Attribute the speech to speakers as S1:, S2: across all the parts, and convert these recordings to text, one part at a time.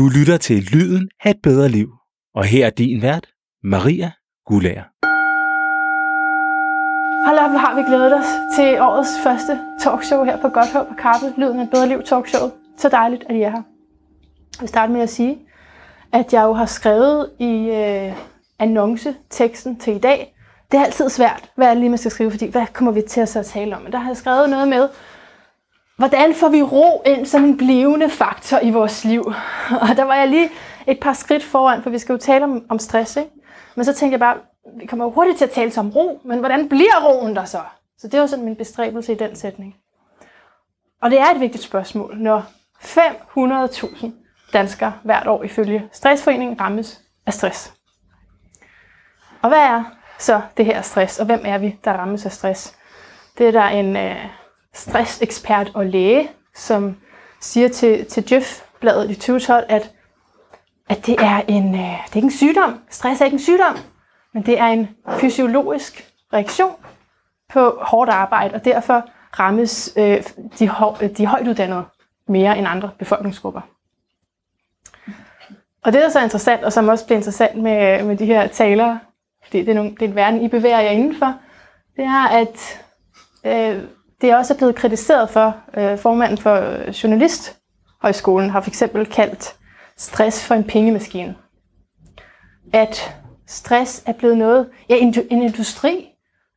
S1: Du lytter til Lyden af et bedre liv. Og her er din vært, Maria Gulager.
S2: Hold op, hvor har vi glædet os til årets første talkshow her på Godthåb og Kappel, Lyden af et bedre liv talkshow. Så dejligt, at I er her. Jeg vil starte med at sige, at jeg jo har skrevet i øh, annonceteksten til i dag. Det er altid svært, hvad jeg lige man skal skrive, fordi hvad kommer vi til at så tale om? Men der har jeg skrevet noget med, hvordan får vi ro ind som en blivende faktor i vores liv? Og der var jeg lige et par skridt foran, for vi skal jo tale om, om stress, ikke? Men så tænkte jeg bare, vi kommer jo hurtigt til at tale om ro, men hvordan bliver roen der så? Så det var sådan min bestræbelse i den sætning. Og det er et vigtigt spørgsmål, når 500.000 danskere hvert år ifølge Stressforeningen rammes af stress. Og hvad er så det her stress, og hvem er vi, der rammes af stress? Det er der en øh, stressekspert og læge, som siger til, til Jeff-bladet i 2012, at, at det, er en, øh, det er ikke en sygdom. Stress er ikke en sygdom, men det er en fysiologisk reaktion på hårdt arbejde, og derfor rammes øh, de, de højt uddannede mere end andre befolkningsgrupper. Og det, der er så interessant, og som også bliver interessant med, med de her talere, fordi det er, nogle, det er en verden, I bevæger jer indenfor, det er, at øh, det er også blevet kritiseret for, øh, formanden for øh, Journalisthøjskolen har for eksempel kaldt stress for en pengemaskine. At stress er blevet noget, ja, en, en industri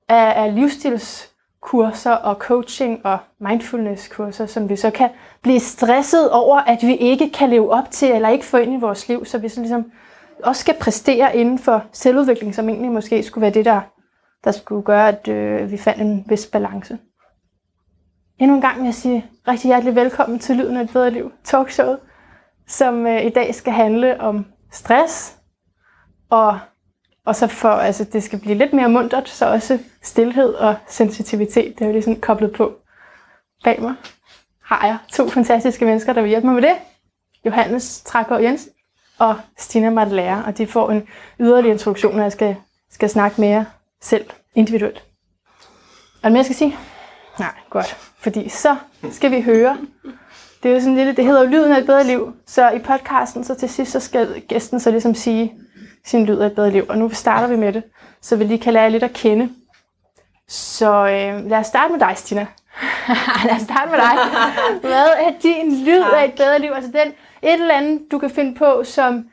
S2: af, af livsstilskurser og coaching og mindfulnesskurser, som vi så kan blive stresset over, at vi ikke kan leve op til, eller ikke få ind i vores liv, så vi så ligesom også skal præstere inden for selvudvikling, som egentlig måske skulle være det, der, der skulle gøre, at øh, vi fandt en vis balance. Endnu en gang vil jeg sige rigtig hjertelig velkommen til Lyden af et bedre liv talkshowet, som øh, i dag skal handle om stress, og, og så for, altså det skal blive lidt mere mundtet, så også stillhed og sensitivitet, det er jo ligesom sådan koblet på. Bag mig har jeg to fantastiske mennesker, der vil hjælpe mig med det. Johannes Trækgaard Jensen og Stina Madlære, og de får en yderligere introduktion, når jeg skal, skal snakke mere selv individuelt. Er det mere, jeg skal sige? Nej, godt. Fordi så skal vi høre. Det er jo sådan lidt, det hedder jo lyden af et bedre liv. Så i podcasten, så til sidst, så skal gæsten så ligesom sige sin lyd af et bedre liv. Og nu starter vi med det, så vi lige kan lære lidt at kende. Så øh, lad os starte med dig, Stina. lad os starte med dig. Hvad er din lyd tak. af et bedre liv? Altså den, et eller andet, du kan finde på, som,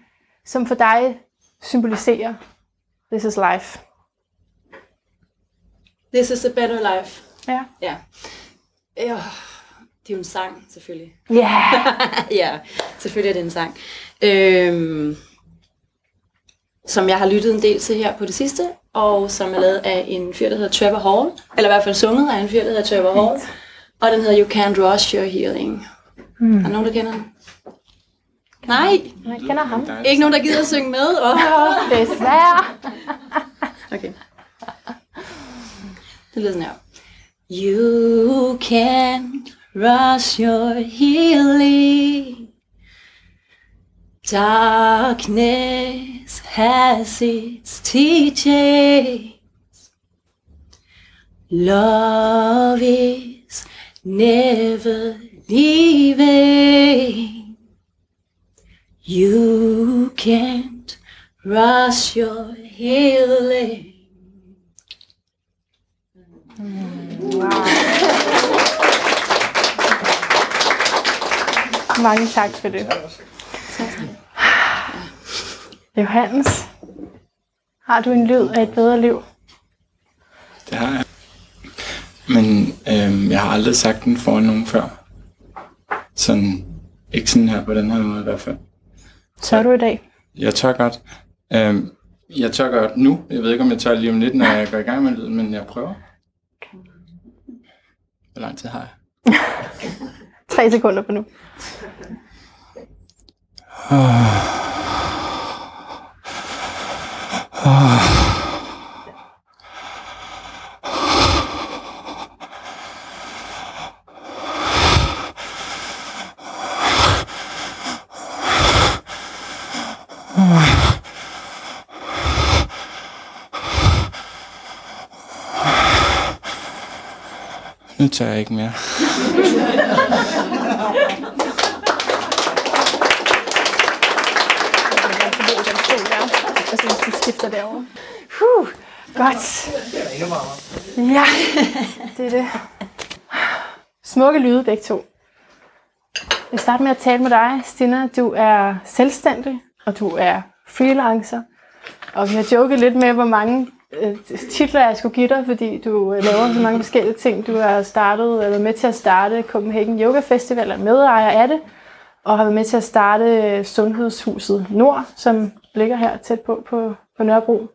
S2: som for dig symboliserer This is life.
S3: This is a better life.
S2: Ja.
S3: Ja. Ja, det er jo en sang, selvfølgelig.
S2: Ja.
S3: Yeah. ja, selvfølgelig er det en sang. Øhm, som jeg har lyttet en del til her på det sidste, og som er lavet af en fyr, der hedder Trevor Hall, eller i hvert fald sunget af en fyr, der hedder Trevor Hall, og den hedder You Can't Rush Your Healing. Mm. Er der nogen, der kender den? Nej,
S2: Jeg kender ham.
S3: ikke nogen, der gider at synge med. Oh.
S2: Desværre.
S3: Okay. Det lyder sådan her. You can't rush your healing. Darkness has its teachings. Love is never leaving. You can't rush your healing. Mm.
S2: Wow. Mange tak for det. Johannes, har du en lyd af et bedre liv?
S4: Det har jeg. Men øhm, jeg har aldrig sagt den foran nogen før. Sådan, ikke sådan her på den her måde i hvert fald.
S2: Tør du i dag?
S4: Jeg tør godt. Øhm, jeg tør godt nu. Jeg ved ikke, om jeg tør lige om lidt, når jeg går i gang med lyden, men jeg prøver. Hvor lang tid har jeg?
S2: Tre sekunder på nu.
S4: Nu tør jeg ikke mere.
S2: Jeg synes, du skifter derovre. Huh, godt. Ja, det er det. Smukke lyde begge to. Jeg vil starte med at tale med dig, Stina. Du er selvstændig, og du er freelancer. Og vi har joket lidt med, hvor mange Øh, titler jeg skulle give dig, fordi du øh, laver så mange forskellige ting. Du har startet, øh, eller med til at starte Copenhagen Yoga Festival, er medejer af det, og har været med til at starte Sundhedshuset Nord, som ligger her tæt på, på, på Nørrebro.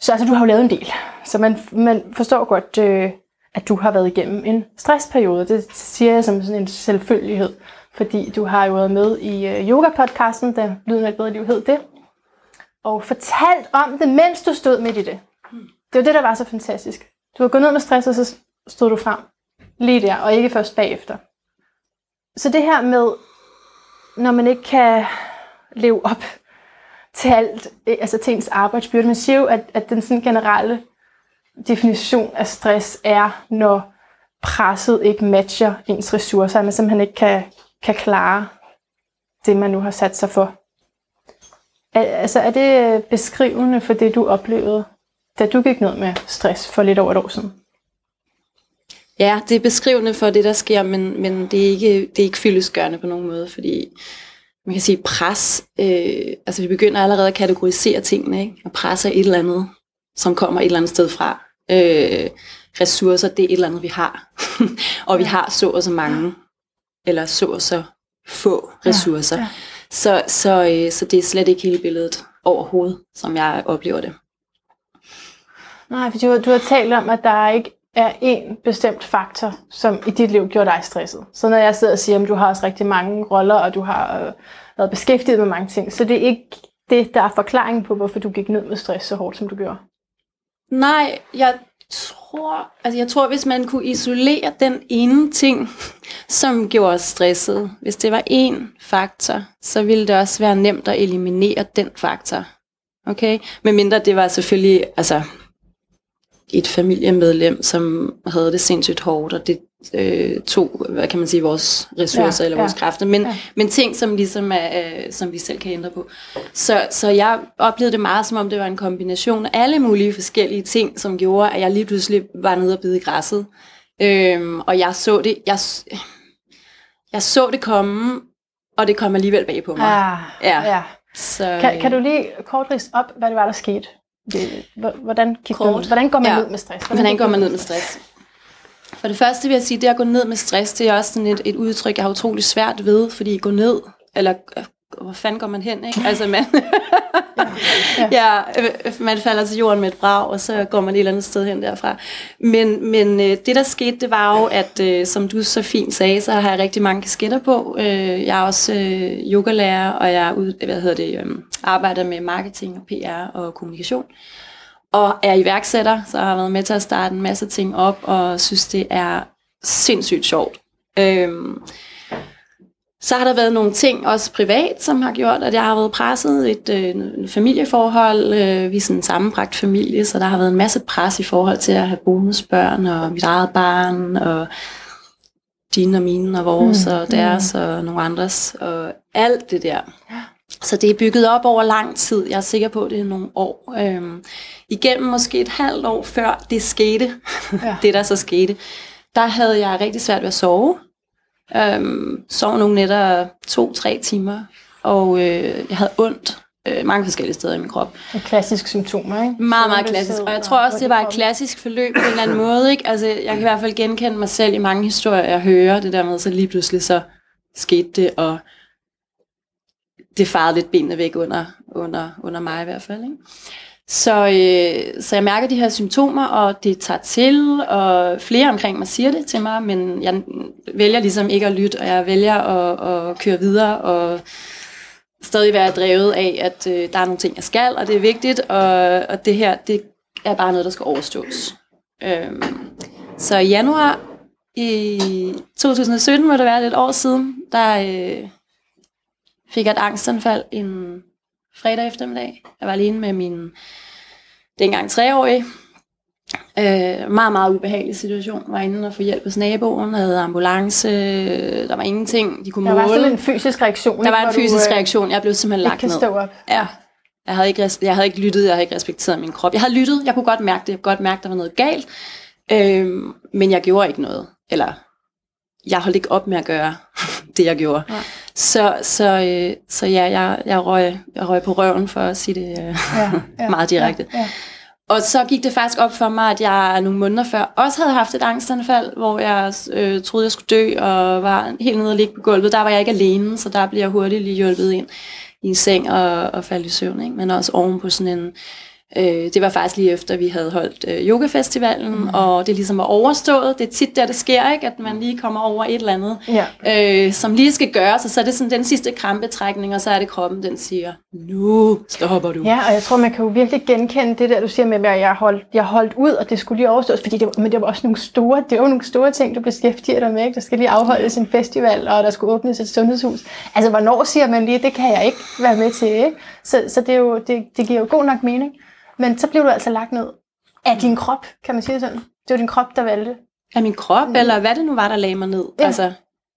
S2: Så altså, du har jo lavet en del. Så man, man forstår godt, øh, at du har været igennem en stressperiode. Det siger jeg som sådan en selvfølgelighed, fordi du har jo været med i øh, yoga-podcasten, der Lyden af et bedre liv hed det, og fortalt om det, mens du stod midt i det. Det var det, der var så fantastisk. Du har gået ned med stress, og så stod du frem lige der, og ikke først bagefter. Så det her med, når man ikke kan leve op til alt, eh, altså til ens arbejdsbyrde. Man siger jo, at, at den sådan generelle definition af stress er, når presset ikke matcher ens ressourcer, at man simpelthen ikke kan, kan klare det, man nu har sat sig for. Er, altså, er det beskrivende for det, du oplevede, da du gik ned med stress for lidt over et år siden?
S3: Ja, det er beskrivende for det, der sker, men, men det, er ikke, det er ikke fyldesgørende på nogen måde, fordi man kan sige pres, øh, altså vi begynder allerede at kategorisere tingene, ikke? og presse et eller andet, som kommer et eller andet sted fra. Øh, ressourcer, det er et eller andet, vi har. og vi har så og så mange, eller så og så få ressourcer. Ja, ja. Så, så, øh, så det er slet ikke hele billedet overhovedet, som jeg oplever det.
S2: Nej, for du, har, du har talt om, at der ikke er en bestemt faktor, som i dit liv gjorde dig stresset. Så når jeg sidder og siger, at du har også rigtig mange roller, og du har øh, været beskæftiget med mange ting, så det er ikke det, der er forklaringen på, hvorfor du gik ned med stress så hårdt, som du gjorde.
S3: Nej, jeg tror, altså jeg tror, hvis man kunne isolere den ene ting, som gjorde os stresset, hvis det var én faktor, så ville det også være nemt at eliminere den faktor. Okay? Men mindre det var selvfølgelig, altså et familiemedlem, som havde det sindssygt hårdt, og det øh, tog, hvad kan man sige, vores ressourcer ja, eller vores ja, kræfter, men, ja. men ting, som ligesom er, øh, som vi selv kan ændre på. Så, så jeg oplevede det meget, som om det var en kombination af alle mulige forskellige ting, som gjorde, at jeg lige pludselig var nede og bide i græsset. Øhm, og jeg så det, jeg, jeg så det komme, og det kom alligevel bag på mig.
S2: Ah, ja. ja. Så, kan, kan du lige kort rise op, hvad det var, der skete? Hvordan, Kort. hvordan går man ja. ned med stress?
S3: Hvordan, hvordan går man ned med stress? For det første vil jeg sige, det at gå ned med stress, det er også sådan et, et udtryk, jeg har utrolig svært ved, fordi gå ned, eller hvor fanden går man hen, ikke? Altså man, ja, ja. ja, man falder til jorden med et brag, og så går man et eller andet sted hen derfra. Men, men øh, det der skete, det var jo, at øh, som du så fint sagde, så har jeg rigtig mange kasketter på. Øh, jeg er også øh, yogalærer, og jeg ud, hvad hedder det, øh, arbejder med marketing og PR og kommunikation. Og er iværksætter, så har jeg været med til at starte en masse ting op, og synes, det er sindssygt sjovt. Øh, så har der været nogle ting, også privat, som har gjort, at jeg har været presset. Et øh, familieforhold, øh, vi er sådan en sammenbragt familie, så der har været en masse pres i forhold til at have bonusbørn, og mit eget barn, og dine og mine, og vores, mm. og deres, mm. og nogle andres, og alt det der. Så det er bygget op over lang tid. Jeg er sikker på, at det er nogle år. Øhm, igennem måske et halvt år før det skete, ja. det der så skete, der havde jeg rigtig svært ved at sove. Øhm, sov nogle nætter to-tre timer, og øh, jeg havde ondt øh, mange forskellige steder i min krop.
S2: Et klassisk symptomer, ikke?
S3: Meget, meget klassisk. Og jeg tror også, det var et klassisk forløb på en eller anden måde. Ikke? Altså, jeg kan i hvert fald genkende mig selv i mange historier, jeg hører. Det der med, så lige pludselig så skete det, og det farede lidt benene væk under, under, under mig i hvert fald. Ikke? Så, øh, så jeg mærker de her symptomer, og det tager til, og flere omkring mig siger det til mig, men jeg vælger ligesom ikke at lytte, og jeg vælger at, at køre videre, og stadig være drevet af, at øh, der er nogle ting, jeg skal, og det er vigtigt, og, og det her, det er bare noget, der skal overstås. Øhm, så i januar i 2017, må det være lidt år siden, der øh, fik et angstanfald en fredag eftermiddag. Jeg var alene med min dengang treårige. Øh, meget, meget ubehagelig situation. Var inde og få hjælp hos naboen, havde ambulance, der var ingenting, de kunne
S2: der
S3: måle.
S2: Der var sådan en fysisk reaktion.
S3: Der var en fysisk du, øh, reaktion, jeg blev simpelthen lagt
S2: ned.
S3: Stå
S2: op.
S3: Ja. Jeg havde, ikke, jeg havde ikke lyttet, jeg havde ikke respekteret min krop. Jeg havde lyttet, jeg kunne godt mærke det, jeg kunne godt mærke, der var noget galt, øhm, men jeg gjorde ikke noget. Eller, jeg holdt ikke op med at gøre det, jeg gjorde.
S2: Nej.
S3: Så, så, øh, så ja, jeg, jeg, røg, jeg røg på røven, for at sige det øh,
S2: Ja, ja,
S3: meget direkte.
S2: Ja, ja.
S3: Og så gik det faktisk op for mig, at jeg nogle måneder før også havde haft et angstanfald, hvor jeg øh, troede, jeg skulle dø, og var helt nede og ligge på gulvet. Der var jeg ikke alene, så der blev jeg hurtigt lige hjulpet ind i en seng og, og faldt i søvn. Ikke? Men også oven på sådan en... Øh, det var faktisk lige efter, vi havde holdt øh, yogafestivalen, mm. og det ligesom var overstået. Det er tit der, det sker, ikke? at man lige kommer over et eller andet,
S2: Ja.
S3: øh, som lige skal gøres, og så er det sådan den sidste krampetrækning, og så er det kroppen, den siger, nu stopper du.
S2: Ja, og jeg tror, man kan jo virkelig genkende det der, du siger med, at jeg holdt, jeg holdt ud, og det skulle lige overstås, fordi det, var- men det var også nogle store, det var nogle store ting, du beskæftiger dig med. Ikke? Der skal lige afholdes en festival, og der skulle åbnes et sundhedshus. Altså, hvornår siger man lige, det kan jeg ikke være med til, ikke? Så, så det, er jo, det, det giver jo god nok mening. Men så blev du altså lagt ned af din krop, kan man sige sådan. Det var din krop, der valgte.
S3: af min krop, mm. eller hvad det nu var, der lagde mig ned.
S2: Ja.
S3: Altså,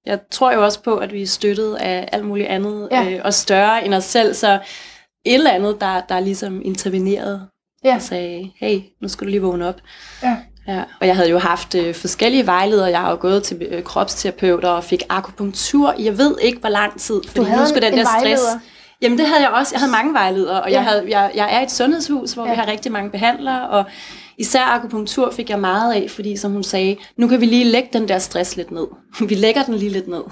S3: jeg tror jo også på, at vi er støttet af alt muligt andet,
S2: Ja.
S3: øh, og større end os selv, så et eller andet, der, der ligesom intervenerede
S2: Ja.
S3: og sagde, hey, nu skal du lige vågne op.
S2: Ja.
S3: Ja. Og jeg havde jo haft øh, forskellige vejledere, jeg har jo gået til øh, kropsterapeuter og fik akupunktur, jeg ved ikke, hvor lang tid, fordi nu skulle
S2: en-
S3: den
S2: en
S3: der stress...
S2: vejleder?
S3: Jamen det havde jeg også. Jeg havde mange vejledere, og
S2: Ja.
S3: jeg, havde, jeg, jeg er i et sundhedshus, hvor
S2: Ja.
S3: vi har rigtig mange behandlere, og især akupunktur fik jeg meget af, fordi som hun sagde, nu kan vi lige lægge den der stress lidt ned. Vi lægger den lige lidt ned.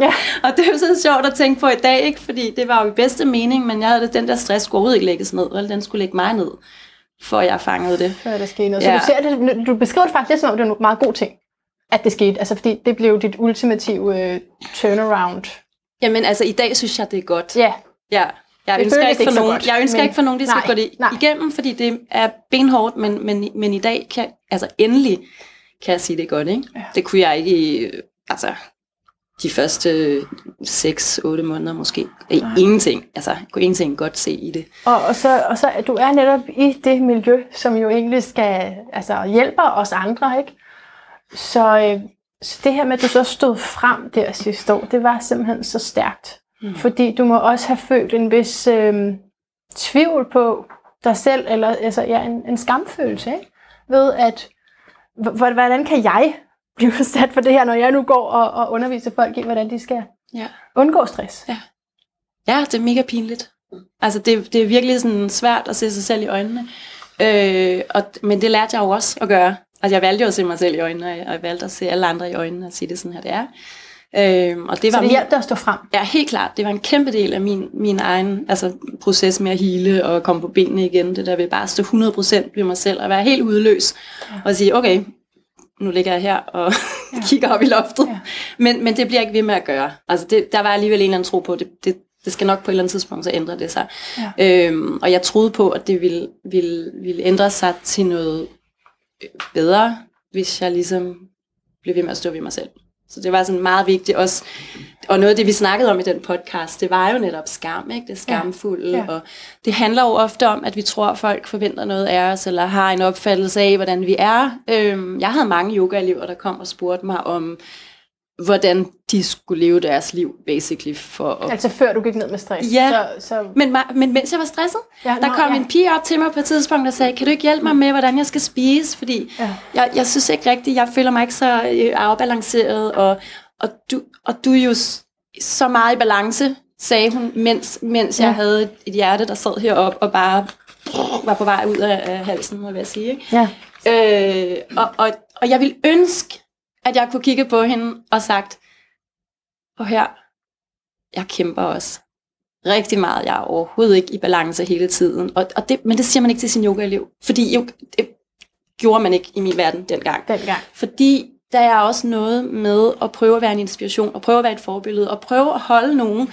S2: Ja.
S3: og det er jo så sjovt at tænke på i dag, ikke? fordi det var jo i bedste mening, men jeg havde det, den der stress skulle overhovedet ikke lægges ned, eller den skulle lægge mig ned, for jeg fangede det.
S2: før der skete noget. Så
S3: Ja.
S2: du, ser det, du beskriver det faktisk, som om det var en meget god ting, at det skete. Altså, fordi det blev dit ultimative øh, turnaround.
S3: Jamen altså, i dag synes jeg, det er godt.
S2: Ja,
S3: Ja. Jeg ønsker, ikke for nogen,
S2: godt,
S3: jeg ønsker
S2: men-
S3: ikke for nogen, de skal
S2: nej,
S3: gå det
S2: nej.
S3: igennem, fordi det er benhårdt, men, men, men i dag kan, altså endelig kan jeg sige det godt, ikke?
S2: Ja.
S3: Det kunne jeg ikke altså, de første 6-8 måneder måske. Øh, ingenting, altså, jeg kunne ingenting godt se i det.
S2: og, og, så, og så du er netop i det miljø, som jo egentlig skal altså, hjælpe os andre, ikke? Så, øh, så det her med, at du så stod frem der sidste år, det var simpelthen så stærkt. Mm. Fordi du må også have følt en vis øh, tvivl på dig selv, eller altså, ja, en, en skamfølelse, ikke? Ved at, hvordan kan jeg blive sat for det her, når jeg nu går og, og underviser folk i, hvordan de skal
S3: Ja.
S2: undgå stress?
S3: Ja, det er mega pinligt. Altså, det, det er virkelig sådan svært at se sig selv i øjnene. Øh, og, men det lærte jeg jo også at gøre. Altså, jeg valgte jo at se mig selv i øjnene, og jeg valgte at se alle andre i øjnene og sige det sådan her, det er. Øh, og det
S2: Så
S3: var
S2: det
S3: min,
S2: hjalp dig at stå frem.
S3: Ja, helt klart. Det var en kæmpe del af min, min egen altså, proces med at hele og komme på benene igen. Det der ved bare at stå 100% ved mig selv og være helt udløs. Ja. Og sige, okay, nu ligger jeg her og ja. kigger op i loftet.
S2: Ja.
S3: Men, men det bliver jeg ikke ved med at gøre. Altså det, der var alligevel en eller anden tro på, det, det, det skal nok på et eller andet tidspunkt, så ændre det sig. Ja. Øhm, og jeg troede på, at det ville, ville, ville ændre sig til noget øh, bedre, hvis jeg ligesom blev ved med at stå ved mig selv. Så det var sådan meget vigtigt også. Og noget af det, vi snakkede om i den podcast, det var jo netop skam, ikke? Det skamfulde.
S2: Ja.
S3: Ja. Og det handler jo ofte om, at vi tror, at folk forventer noget af os, eller har en opfattelse af, hvordan vi er. Øhm, jeg havde mange yoga-elever, der kom og spurgte mig om, hvordan de skulle leve deres liv, basically, for at...
S2: Altså før du gik ned med stress.
S3: Ja.
S2: Så, så,
S3: Men, men mens jeg var stresset,
S2: Ja,
S3: der
S2: nå,
S3: kom
S2: ja.
S3: en pige op til mig på et tidspunkt, der sagde, kan du ikke hjælpe mig med, hvordan jeg skal spise? Fordi
S2: Ja.
S3: jeg, jeg synes ikke rigtigt, jeg føler mig ikke så øh, afbalanceret, og, og, du, og du er jo så meget i balance, sagde hun, mens, mens
S2: Ja.
S3: jeg havde et, et hjerte, der sad heroppe og bare var på vej ud af, af halsen, må jeg sige. Ikke?
S2: ja.
S3: Øh, og, og, og jeg ville ønske, at jeg kunne kigge på hende og sagt, og her, jeg kæmper også rigtig meget. Jeg er overhovedet ikke i balance hele tiden. Og, og det, men det siger man ikke til sin yoga-elev. Fordi jo, det gjorde man ikke i min verden dengang.
S2: dengang.
S3: Fordi der er også noget med at prøve at være en inspiration, og prøve at være et forbillede, og prøve at holde nogen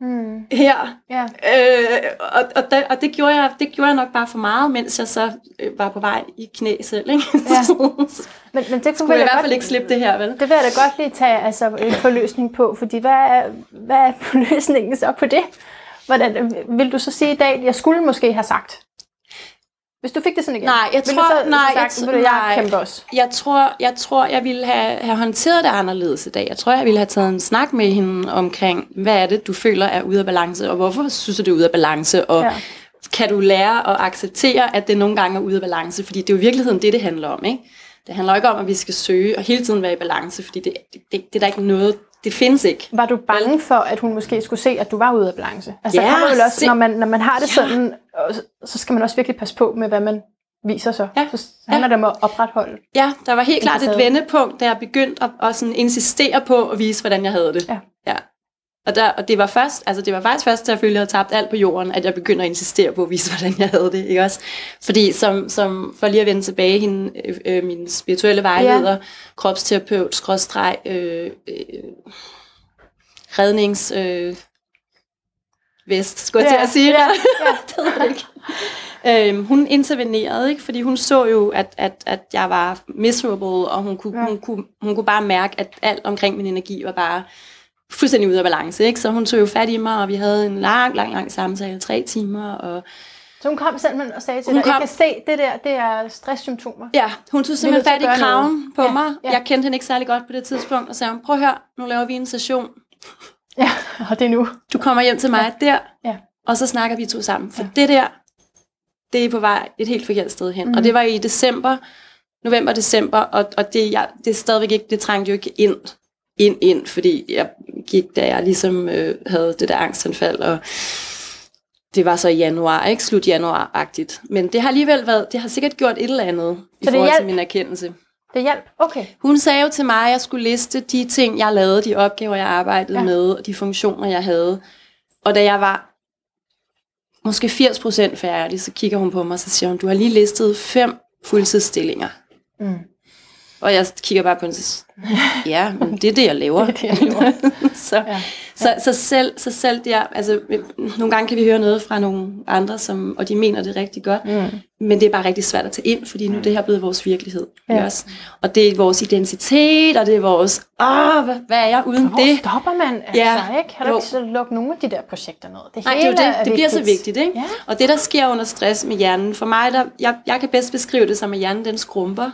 S2: Mm. Ja.
S3: Øh, og, og, det, og det, gjorde jeg, det gjorde jeg nok bare for meget, mens jeg så øh, var på vej i knæ selv. Ikke?
S2: Ja. Men, men det kunne
S3: skulle jeg i
S2: jeg
S3: hvert fald ikke slippe det her, vel?
S2: Det vil jeg da godt lige tage altså, en forløsning på, fordi hvad er, hvad er forløsningen så på det? Hvordan, vil du så sige i dag, at jeg skulle måske have sagt? Hvis du fik det sådan igen,
S3: Nej, jeg tror-
S2: så,
S3: nej, jeg
S2: sagt,
S3: t-
S2: vil du, jeg
S3: nej.
S2: også?
S3: Jeg tror, jeg tror, jeg ville have, have håndteret det anderledes i dag. Jeg tror, jeg ville have taget en snak med hende omkring, hvad er det, du føler er ude af balance, og hvorfor synes du, det er ude af balance, og
S2: Ja.
S3: kan du lære at acceptere, at det nogle gange er ude af balance, fordi det er jo i virkeligheden det, det handler om, ikke? Det handler ikke om, at vi skal søge og hele tiden være i balance, fordi det, det, det, det er der ikke noget, det findes ikke.
S2: Var du bange for, at hun måske skulle se, at du var ude af balance? Altså,
S3: Ja,
S2: der kommer vel også,
S3: se-
S2: når man, når man har det
S3: Ja.
S2: sådan, så- skal man også virkelig passe på med, hvad man viser så.
S3: Ja.
S2: Så handler det om at opretholde.
S3: Ja, der var helt klart et vendepunkt, da jeg begyndte at, at sådan insistere på at vise, hvordan jeg havde det.
S2: Ja.
S3: ja. Og, der, og det var først, altså det var faktisk først, da jeg følte, at jeg havde tabt alt på jorden, at jeg begyndte at insistere på at vise, hvordan jeg havde det, ikke også? Fordi som, som for lige at vende tilbage, hende, øh, øh, min spirituelle vejleder, ja. kropsterapeut, skrådstreg, øh, øh, rednings... Øh, vest, skulle jeg
S2: Ja,
S3: til at sige.
S2: ja,
S3: ja. det ved jeg ikke. Øhm, hun intervenerede, ikke? fordi hun så jo, at, at, at jeg var miserable, og hun kunne,
S2: ja.
S3: hun, kunne, hun kunne bare mærke, at alt omkring min energi var bare fuldstændig ude af balance. Ikke? Så hun tog jo fat i mig, og vi havde en lang, lang, lang samtale, tre timer. Og
S2: Så hun kom simpelthen og sagde til
S3: Hun
S2: dig, jeg
S3: kom-
S2: kan se, det der, det er stresssymptomer.
S3: ja, hun tog simpelthen fat i kraven
S2: noget.
S3: på
S2: Ja,
S3: mig.
S2: ja.
S3: Jeg kendte hende ikke særlig godt på det tidspunkt, og sagde, prøv at høre, nu laver vi en session.
S2: Ja, og det er nu.
S3: Du kommer hjem til mig der,
S2: Ja.
S3: og så snakker vi to sammen. For
S2: Ja.
S3: ja. det der, det er på vej et helt forkert sted hen.
S2: Mhm.
S3: Mm. Og det var i december, november, december, og, og det, jeg, det er stadigvæk ikke, det trængte jo ikke ind, ind, ind, fordi jeg gik, da jeg ligesom øh, havde det der angstanfald, og det var så i januar, ikke? Slut januar-agtigt. Men det har alligevel været, det har sikkert gjort et eller andet i
S2: det
S3: forhold
S2: hjalp?
S3: til min erkendelse.
S2: Det hjalp. Okay.
S3: Hun sagde jo til mig, at jeg skulle liste de ting, jeg lavede, de opgaver, jeg arbejdede
S2: ja.
S3: med, og de funktioner, jeg havde. Og da jeg var måske 80% færdig, så kigger hun på mig, og så siger hun, du har lige listet fem fuldtidsstillinger.
S2: Mm.
S3: Og jeg kigger bare på hende, ja, men det er det, jeg laver.
S2: Det er det, jeg laver.
S3: så,
S2: Ja.
S3: ja. så, så, selv, så selv der, altså, nogle gange kan vi høre noget fra nogle andre, som, og de mener det rigtig godt,
S2: Mm.
S3: men det er bare rigtig svært at tage ind, fordi nu er det her blevet vores virkelighed.
S2: Ja.
S3: Også. Og det er vores identitet, og det er vores, åh, hvad, hvad er jeg uden
S2: Hvor
S3: det?
S2: stopper man altså,
S3: Ja.
S2: ikke? Har du ikke så lukket nogle af de der projekter ned? Det
S3: Nej, det er jo det. Det bliver så vigtigt, ikke?
S2: Ja.
S3: Og det, der sker under stress med hjernen, for mig, der, jeg, jeg kan bedst beskrive det som, at hjernen den skrumper.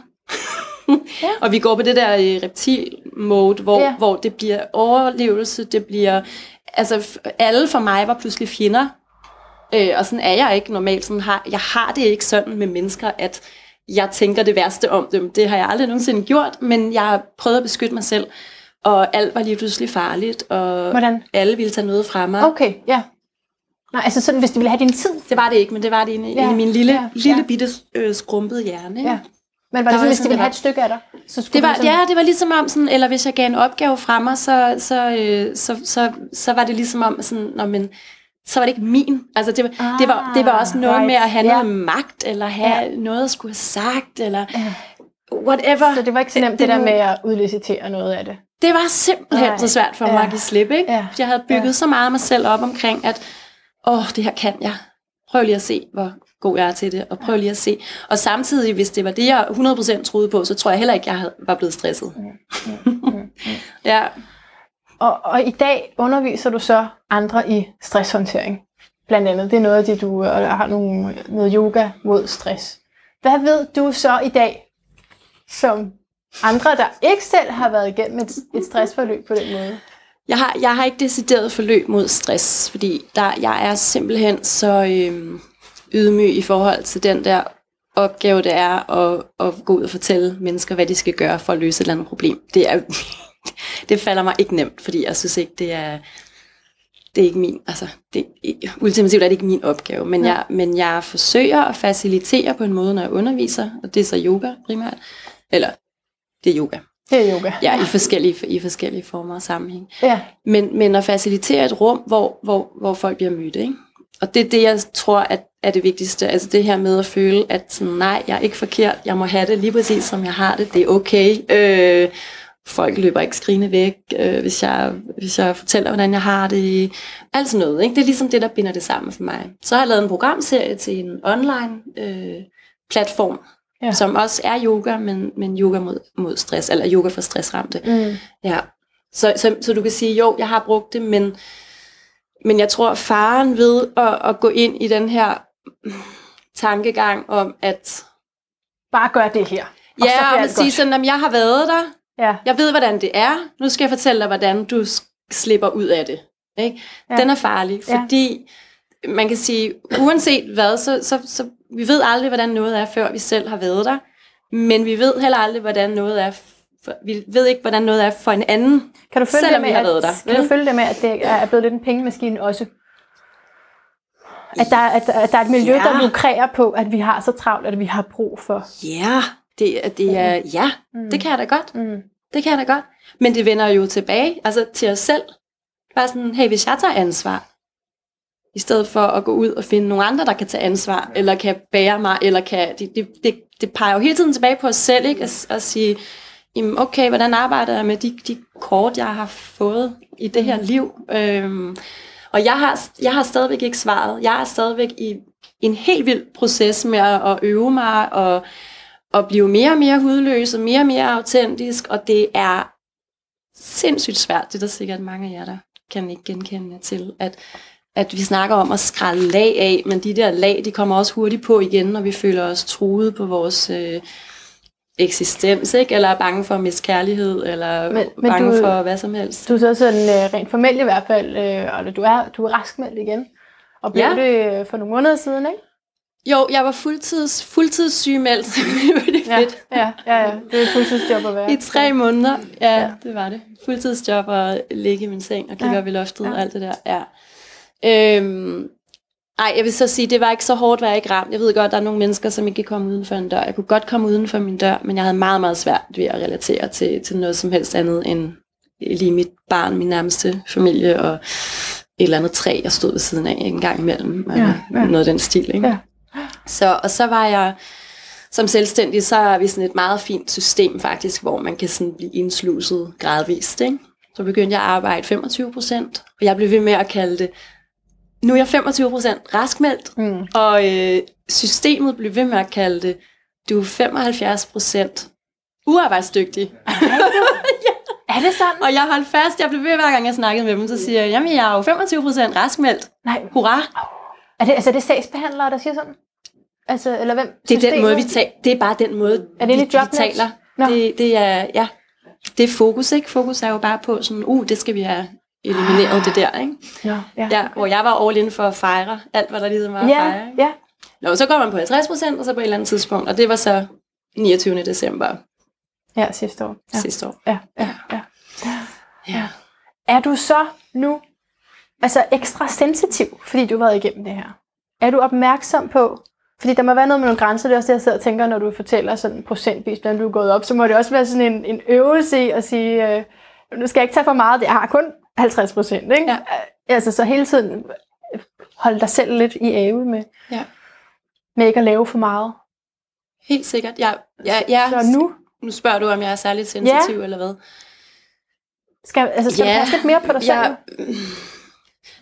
S2: Ja.
S3: Og vi går på det der øh, reptil-mode, hvor,
S2: Ja.
S3: hvor det bliver overlevelse, det bliver... Altså, alle for mig var pludselig fjender. Øh, og sådan er jeg ikke normalt. Sådan har, jeg har det ikke sådan med mennesker, at jeg tænker det værste om dem. Det har jeg aldrig nogensinde gjort, men jeg har prøvet at beskytte mig selv. Og alt var lige pludselig farligt, og
S2: Hvordan?
S3: alle ville tage noget fra mig.
S2: Okay, ja. Nej, altså sådan, hvis de ville have din tid.
S3: Det var det ikke, men det var det inde,
S2: Ja,
S3: i min lille,
S2: ja,
S3: lille bitte øh, skrumpede hjerne.
S2: Ja. Men var det sådan, hvis de
S3: sådan,
S2: ville have et stykke af dig? Så skulle
S3: Det var,
S2: du ligesom-
S3: ja, det var ligesom om, sådan, eller hvis jeg gav en opgave fra mig, så, så, øh, så, så, så var det ligesom om, sådan, når, men, så var det ikke min. Altså det, var, ah, det, var, det var også noget
S2: right.
S3: med at have
S2: Ja.
S3: noget magt, eller have ja. noget at skulle have sagt, eller
S2: Ja.
S3: whatever.
S2: Så det var ikke så nemt det,
S3: Det-
S2: der med at udlicitere noget af det.
S3: Det var simpelthen
S2: Nej.
S3: så svært for mig
S2: Ja.
S3: at give slip, ikke?
S2: Ja.
S3: Jeg havde bygget
S2: Ja.
S3: så meget af mig selv op omkring, at åh, det her kan jeg. Prøv lige at se, hvor god jeg er til det, og prøv lige at se. Og samtidig, hvis det var det, jeg 100% troede på, så tror jeg heller ikke, jeg var blevet stresset. ja,
S2: Og, og i dag underviser du så andre i stresshåndtering. Blandt andet. Det er noget af det, du øh, har nogle, noget yoga mod stress. Hvad ved du så i dag, som andre, der ikke selv har været igennem et, et stressforløb på den måde?
S3: Jeg har, jeg har ikke decideret forløb mod stress, fordi der, jeg er simpelthen så øhm, ydmyg i forhold til den der opgave, det er at, at gå ud og fortælle mennesker, hvad de skal gøre for at løse et eller andet problem. Det, er, det falder mig ikke nemt, fordi jeg synes ikke, det er, det er ikke min, altså, det, ultimativt er det ikke min opgave, men,
S2: Ja.
S3: jeg, men jeg forsøger at facilitere på en måde, når jeg underviser, og det er så yoga primært, eller det er yoga,
S2: Det er yoga.
S3: ja, i forskellige, i forskellige former og sammenhæng.
S2: ja.
S3: Men, men at facilitere et rum, hvor, hvor, hvor folk bliver mødt. Ikke? Og det er det, jeg tror at, er det vigtigste. Altså det her med at føle, at sådan, nej, jeg er ikke forkert. Jeg må have det lige præcis, som jeg har det. Det er okay. Øh, folk løber ikke skrigende væk, øh, hvis, jeg, hvis jeg fortæller, hvordan jeg har det. Alt sådan noget. Ikke? Det er ligesom det, der binder det sammen for mig. Så har jeg lavet en programserie til en online øh, platform,
S2: Ja.
S3: som også er yoga, men, men yoga mod, mod stress, eller yoga for stressramte.
S2: Mm.
S3: Ja. Så, så, så du kan sige, jo, jeg har brugt det, men, men jeg tror, faren ved at, at gå ind i den her tankegang om, at
S2: Bare gør det her. Og
S3: ja, og
S2: alt
S3: at sige
S2: godt.
S3: sådan, at jeg har været der,
S2: Ja.
S3: jeg ved, hvordan det er, nu skal jeg fortælle dig, hvordan du slipper ud af det. Ikke?
S2: Ja.
S3: Den er farlig,
S2: Ja.
S3: Man kan sige, uanset hvad, så, så, så vi ved aldrig, hvordan noget er, før vi selv har været der. Men vi ved heller aldrig, hvordan noget er, for, vi ved ikke, hvordan noget er for en anden,
S2: Kan du følge
S3: selvom
S2: det
S3: vi
S2: med,
S3: har været der.
S2: kan du følge det med, at det er blevet lidt en pengemaskine også? At der, at, at der er et miljø,
S3: Ja.
S2: der lukrerer på, at vi har så travlt, at vi har brug for.
S3: Ja, det, er- det er, ja,
S2: Mm.
S3: det kan jeg da godt.
S2: Mm.
S3: Det kan jeg da godt. Men det vender jo tilbage, altså til os selv. Bare sådan, hey, hvis jeg tager ansvar, i stedet for at gå ud og finde nogle andre, der kan tage ansvar, eller kan bære mig, eller kan, det, det, det, det peger jo hele tiden tilbage på os selv, ikke? At, at sige, jamen okay, hvordan arbejder jeg med de, de kort, jeg har fået i det her liv? Øhm, og jeg har, jeg har stadigvæk ikke svaret. Jeg er stadigvæk i en helt vild proces med at, at øve mig, og, og blive mere og mere hudløs, og mere og mere autentisk, og det er sindssygt svært. Det er der sikkert mange af jer, der kan ikke genkende til, at, at vi snakker om at skrælle lag af, men de der lag, de kommer også hurtigt på igen, når vi føler os truet på vores øh, eksistens, ikke? eller er bange for at miste kærlighed, eller
S2: Men-
S3: men, bange
S2: du-
S3: for hvad som helst.
S2: Du er så sådan øh, rent formelt i hvert fald, øh, og du er, du er raskmeldt igen. Og blev
S3: Ja.
S2: det øh, for nogle måneder siden, ikke?
S3: Jo, jeg var fuldtids, fuldtidssygemeldt. det er
S2: Ja,
S3: fedt.
S2: ja, ja, ja. Det er et fuldtidsjob at være.
S3: I tre måneder. Ja,
S2: Ja.
S3: det var det. Fuldtidsjob og ligge i min seng og kigge
S2: ja.
S3: op i loftet
S2: Ja.
S3: og alt det der. Ja. Øhm, ej, jeg vil så sige, det var ikke så hårdt, var jeg ikke ramt. Jeg ved godt, der er nogle mennesker, som ikke kan komme uden for en dør. Jeg kunne godt komme uden for min dør, men jeg havde meget, meget svært ved at relatere til, til noget som helst andet end lige mit barn, min nærmeste familie og et eller andet træ, jeg stod ved siden af en gang imellem.
S2: Ja,
S3: Ja. Noget af den stil, ikke?
S2: Ja.
S3: Så, og så var jeg som selvstændig, så er vi sådan et meget fint system faktisk, hvor man kan sådan blive indsluset gradvist. Ikke? Så begyndte jeg at arbejde 25 procent, og jeg blev ved med at kalde det, nu er jeg 25 procent raskmeldt,
S2: Mm.
S3: og øh, systemet blev ved med at kalde det, du er 75 procent uarbejdsdygtig.
S2: Er det sådan?
S3: Og jeg holdt fast, jeg blev ved hver gang jeg snakkede med dem, så siger jeg, jamen jeg er jo 25 procent raskmeldt.
S2: Nej.
S3: Hurra!
S2: Er det, altså, er det sagsbehandlere, der siger sådan? Altså, eller hvem?
S3: Det er den måde, vi taler. Det er bare den måde,
S2: Er det
S3: vi, vi taler. Det, det er, ja, det er fokus, ikke? Fokus er jo bare på sådan, uh, det skal vi have elimineret det der, ikke?
S2: Nå, ja.
S3: Ja, hvor jeg var all in for at fejre alt, hvad der ligesom var at
S2: ja,
S3: fejre. Ikke?
S2: ja.
S3: Nå, så går man på 50 procent, og så på et eller andet tidspunkt, og det var så 29. december
S2: Ja, sidste år.
S3: ja.
S2: Ja,
S3: sidste år.
S2: ja, ja, ja.
S3: Ja.
S2: Er du så nu altså ekstra sensitiv, fordi du har været igennem det her? Er du opmærksom på, fordi der må være noget med nogle grænser, det er også det, jeg sidder og tænker, når du fortæller sådan procentvis, hvordan du er gået op, så må det også være sådan en, en øvelse i at sige, øh, nu skal jeg ikke tage for meget, jeg har kun 50 procent, ikke?
S3: Ja.
S2: Øh, Altså, så hele tiden øh, holde dig selv lidt i ave med,
S3: Ja.
S2: med ikke at lave for meget.
S3: Helt sikkert. Jeg, jeg, jeg,
S2: Så nu
S3: nu spørger du, om jeg er særligt sensitiv eller hvad.
S2: skal, altså, skal
S3: Ja,
S2: du passe lidt mere på dig selv.
S3: Jeg,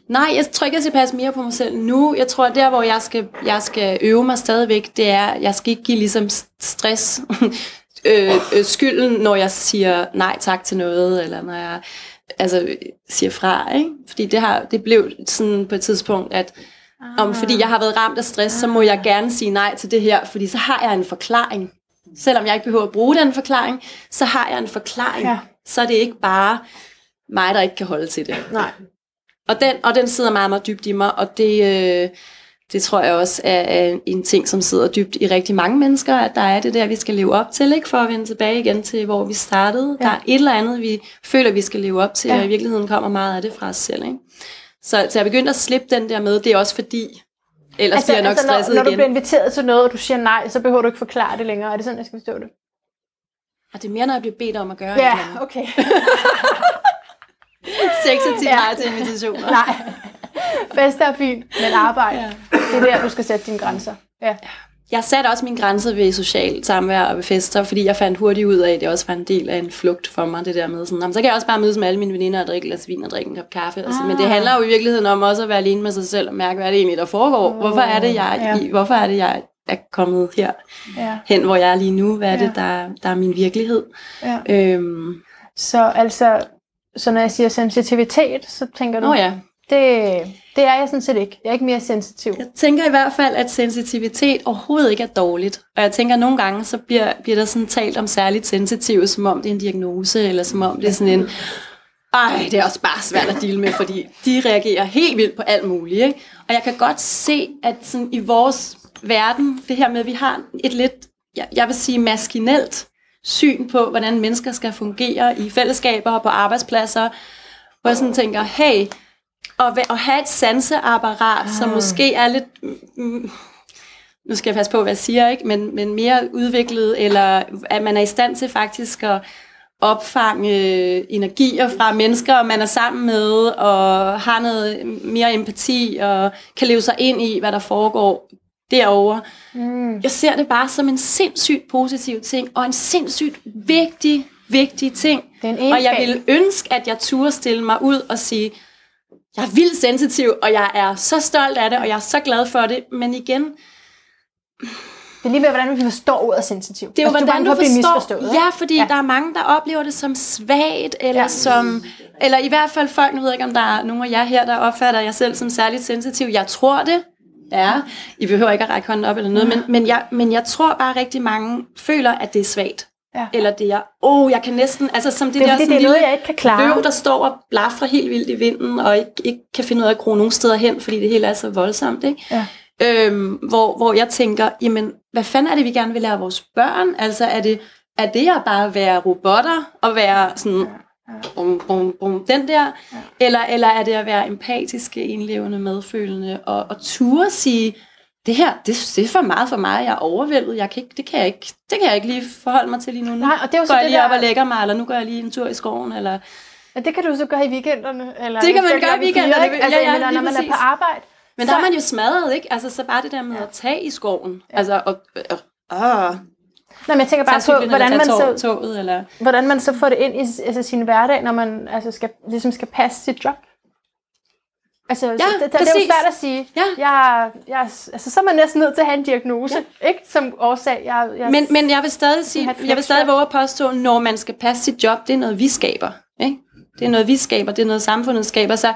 S3: nej, jeg tror ikke, jeg skal passe mere på mig selv nu. Jeg tror, der hvor jeg skal, jeg skal øve mig stadigvæk, det er, jeg skal ikke give ligesom stress øh, øh, skylden, når jeg siger nej tak til noget, eller når jeg altså, siger fra. Ikke? Fordi det, har, det blev sådan på et tidspunkt, at om fordi jeg har været ramt af stress, så må jeg gerne sige nej til det her, fordi så har jeg en forklaring. Selvom jeg ikke behøver at bruge den forklaring, så har jeg en forklaring.
S2: Ja.
S3: Så er det ikke bare mig, der ikke kan holde til det.
S2: Nej.
S3: Og den, og den sidder meget, meget dybt i mig, og det, øh, det tror jeg også er, er en ting, som sidder dybt i rigtig mange mennesker, at der er det der, vi skal leve op til, ikke? for at vende tilbage igen til, hvor vi startede.
S2: Ja.
S3: Ja. Der er et eller andet, vi føler, vi skal leve op til,
S2: Ja.
S3: ja. og i virkeligheden kommer meget af det fra os selv. Ikke? Så, så jeg begyndte at slippe den der med, det er også fordi, ellers altså, bliver jeg nok altså, stresset
S2: når, når du
S3: igen.
S2: bliver inviteret til noget, og du siger nej, så behøver du ikke forklare det længere. Er det sådan, jeg skal forstå det?
S3: Og det er mere, når jeg bliver bedt om at gøre
S2: Ja,
S3: det.
S2: okay.
S3: 6 og 10
S2: Ja.
S3: nej til invitationer.
S2: nej. Fest er fint, men arbejde.
S3: Ja.
S2: Det er der, du skal sætte dine grænser. Ja.
S3: Jeg satte også mine grænser ved socialt samvær og ved fester, fordi jeg fandt hurtigt ud af, at det også var en del af en flugt for mig, det der med sådan, "Nå, men så kan jeg også bare mødes med alle mine veninder og drikke glas vin og drikke en kop kaffe. Ah. Altså, men det
S2: Ah.
S3: handler jo i virkeligheden om også at være alene med sig selv og mærke, hvad er det egentlig, der foregår.
S2: Åh,
S3: Hvorfor er det, jeg,
S2: ja.
S3: hvorfor er det, jeg er kommet her
S2: ja.
S3: hen, hvor jeg er lige nu? Hvad er
S2: Ja.
S3: det, der, der er min virkelighed?
S2: ja.
S3: Øhm,
S2: Så altså, så når jeg siger sensitivitet, så tænker du,
S3: nå ja,
S2: det, det er jeg sådan set ikke. Jeg er ikke mere sensitiv.
S3: Jeg tænker i hvert fald, at sensitivitet overhovedet ikke er dårligt. Og jeg tænker, at nogle gange, så bliver, bliver der sådan talt om særligt sensitiv, som om det er en diagnose, eller som om det er sådan en, ej, det er også bare svært at dele med, fordi de reagerer helt vildt på alt muligt. Ikke? Og jeg kan godt se, at sådan i vores verden, det her med, at vi har et lidt, jeg, jeg vil sige maskinelt syn på, hvordan mennesker skal fungere i fællesskaber og på arbejdspladser, hvor jeg sådan tænker, hey, væ- at have et sanseapparat, som måske er lidt, mm, nu skal jeg passe på, hvad jeg siger, ikke? Men, men mere udviklet, eller at man er i stand til faktisk at opfange energier fra mennesker, man er sammen med, og har noget mere empati, og kan leve sig ind i, hvad der foregår derovre.
S2: Mm.
S3: Jeg ser det bare som en sindssygt positiv ting, og en sindssygt vigtig, vigtig ting.
S2: Det er en
S3: Og jeg ville ønske, at jeg turde stille mig ud og sige, jeg er vildt sensitiv, og jeg er så stolt af det, og jeg er så glad for det. Men igen,
S2: Det er lige ved, hvordan vi forstår ordet sensitiv.
S3: det er jo,
S2: altså,
S3: hvordan
S2: du,
S3: du
S2: at
S3: forstår. Ja, fordi
S2: Ja.
S3: ja. der er mange, der oplever det som svagt, eller
S2: Ja.
S3: ja. som... Eller i hvert fald folk, nu ved jeg ikke, om der er nogen af jer her, der opfatter jer selv som særligt sensitiv. Jeg tror det. Ja, I behøver ikke at række hånden op eller noget, men, men, jeg, men jeg tror bare rigtig mange føler, at det er svagt.
S2: Ja.
S3: Eller det er, åh, oh, jeg kan næsten, altså som det,
S2: Det er
S3: der
S2: fordi,
S3: sådan
S2: det
S3: lille
S2: noget, jeg ikke kan klare.
S3: løv, der står og blafrer helt vildt i vinden, og ikke, ikke kan finde ud af at gro nogen steder hen, fordi det hele er så voldsomt, ikke?
S2: Ja.
S3: Øhm, hvor, hvor jeg tænker, jamen, hvad fanden er det, vi gerne vil lære vores børn? Altså, er det, er det at bare være robotter, og være sådan, bum, bum, bum, den der?
S2: Ja.
S3: Eller, eller er det at være empatiske, indlevende, medfølende, og, og ture sige, det her, det, det er for meget for mig, jeg er overvældet, jeg kan ikke, det, kan jeg ikke, det kan jeg ikke lige forholde mig til lige nu.
S2: Nej, og det er jo så
S3: går jeg
S2: det
S3: lige op
S2: der-
S3: og lægger mig, eller nu går jeg lige en tur i skoven, eller...
S2: Ja, det kan du så gøre i weekenderne. Eller
S3: Det kan man gøre i weekenderne,
S2: fire, ikke? Altså,
S3: ja, ja,
S2: mener,
S3: lige
S2: når man er på arbejde.
S3: Men
S2: så,
S3: der er man jo smadret, ikke? Altså, så bare det der med at tage i skoven. Altså, og, og, og,
S2: Nej, men jeg tænker bare på, hvordan man,
S3: tog,
S2: så,
S3: toget, eller...
S2: hvordan man så får det ind i altså, sin hverdag, når man altså, skal, ligesom skal passe sit job. Altså, ja, det, det, det er jo svært at sige.
S3: Ja.
S2: Jeg, jeg, altså, så er man næsten nødt til at have en diagnose, ja. ikke? Som årsag. Jeg, jeg,
S3: Men, men jeg vil stadig sige, jeg vil stadig våge at påstå, når man skal passe sit job, det er noget, vi skaber. Ikke? Det er noget, vi skaber, det er noget, samfundet skaber. Så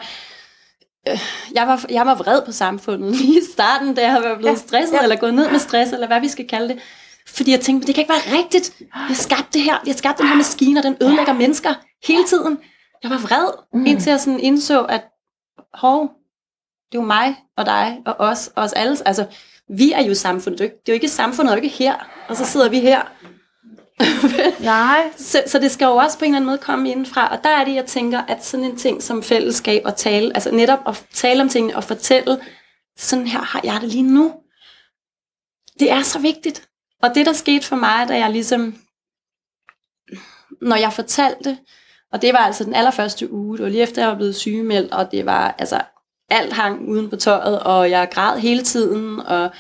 S3: øh, jeg, var, jeg var vred på samfundet lige i starten, da jeg var blevet
S2: Ja,
S3: stresset,
S2: ja.
S3: eller gået ned med stress, eller hvad vi skal kalde det. Fordi jeg tænkte, det kan ikke være rigtigt. Jeg har skabt det her. Jeg har skabt den her maskine, og den ødelægger mennesker hele tiden. Jeg var vred,
S2: mm.
S3: indtil jeg sådan indså, at hov, det er jo mig og dig og os og os alle. Altså, vi er jo samfundet. Det er jo ikke, det er jo ikke samfundet, er jo ikke her. Og så sidder vi her.
S2: Nej,
S3: Så, så det skal jo også på en eller anden måde komme indenfra. Og der er det, jeg tænker, at sådan en ting som fællesskab og tale, altså netop at tale om tingene og fortælle, sådan her har jeg det lige nu. Det er så vigtigt. Og det, der skete for mig, da jeg ligesom, når jeg fortalte, og det var altså den allerførste uge, det var lige efter, jeg var blevet sygemeldt, og det var, altså, alt hang uden på tøjet, og jeg græd hele tiden, og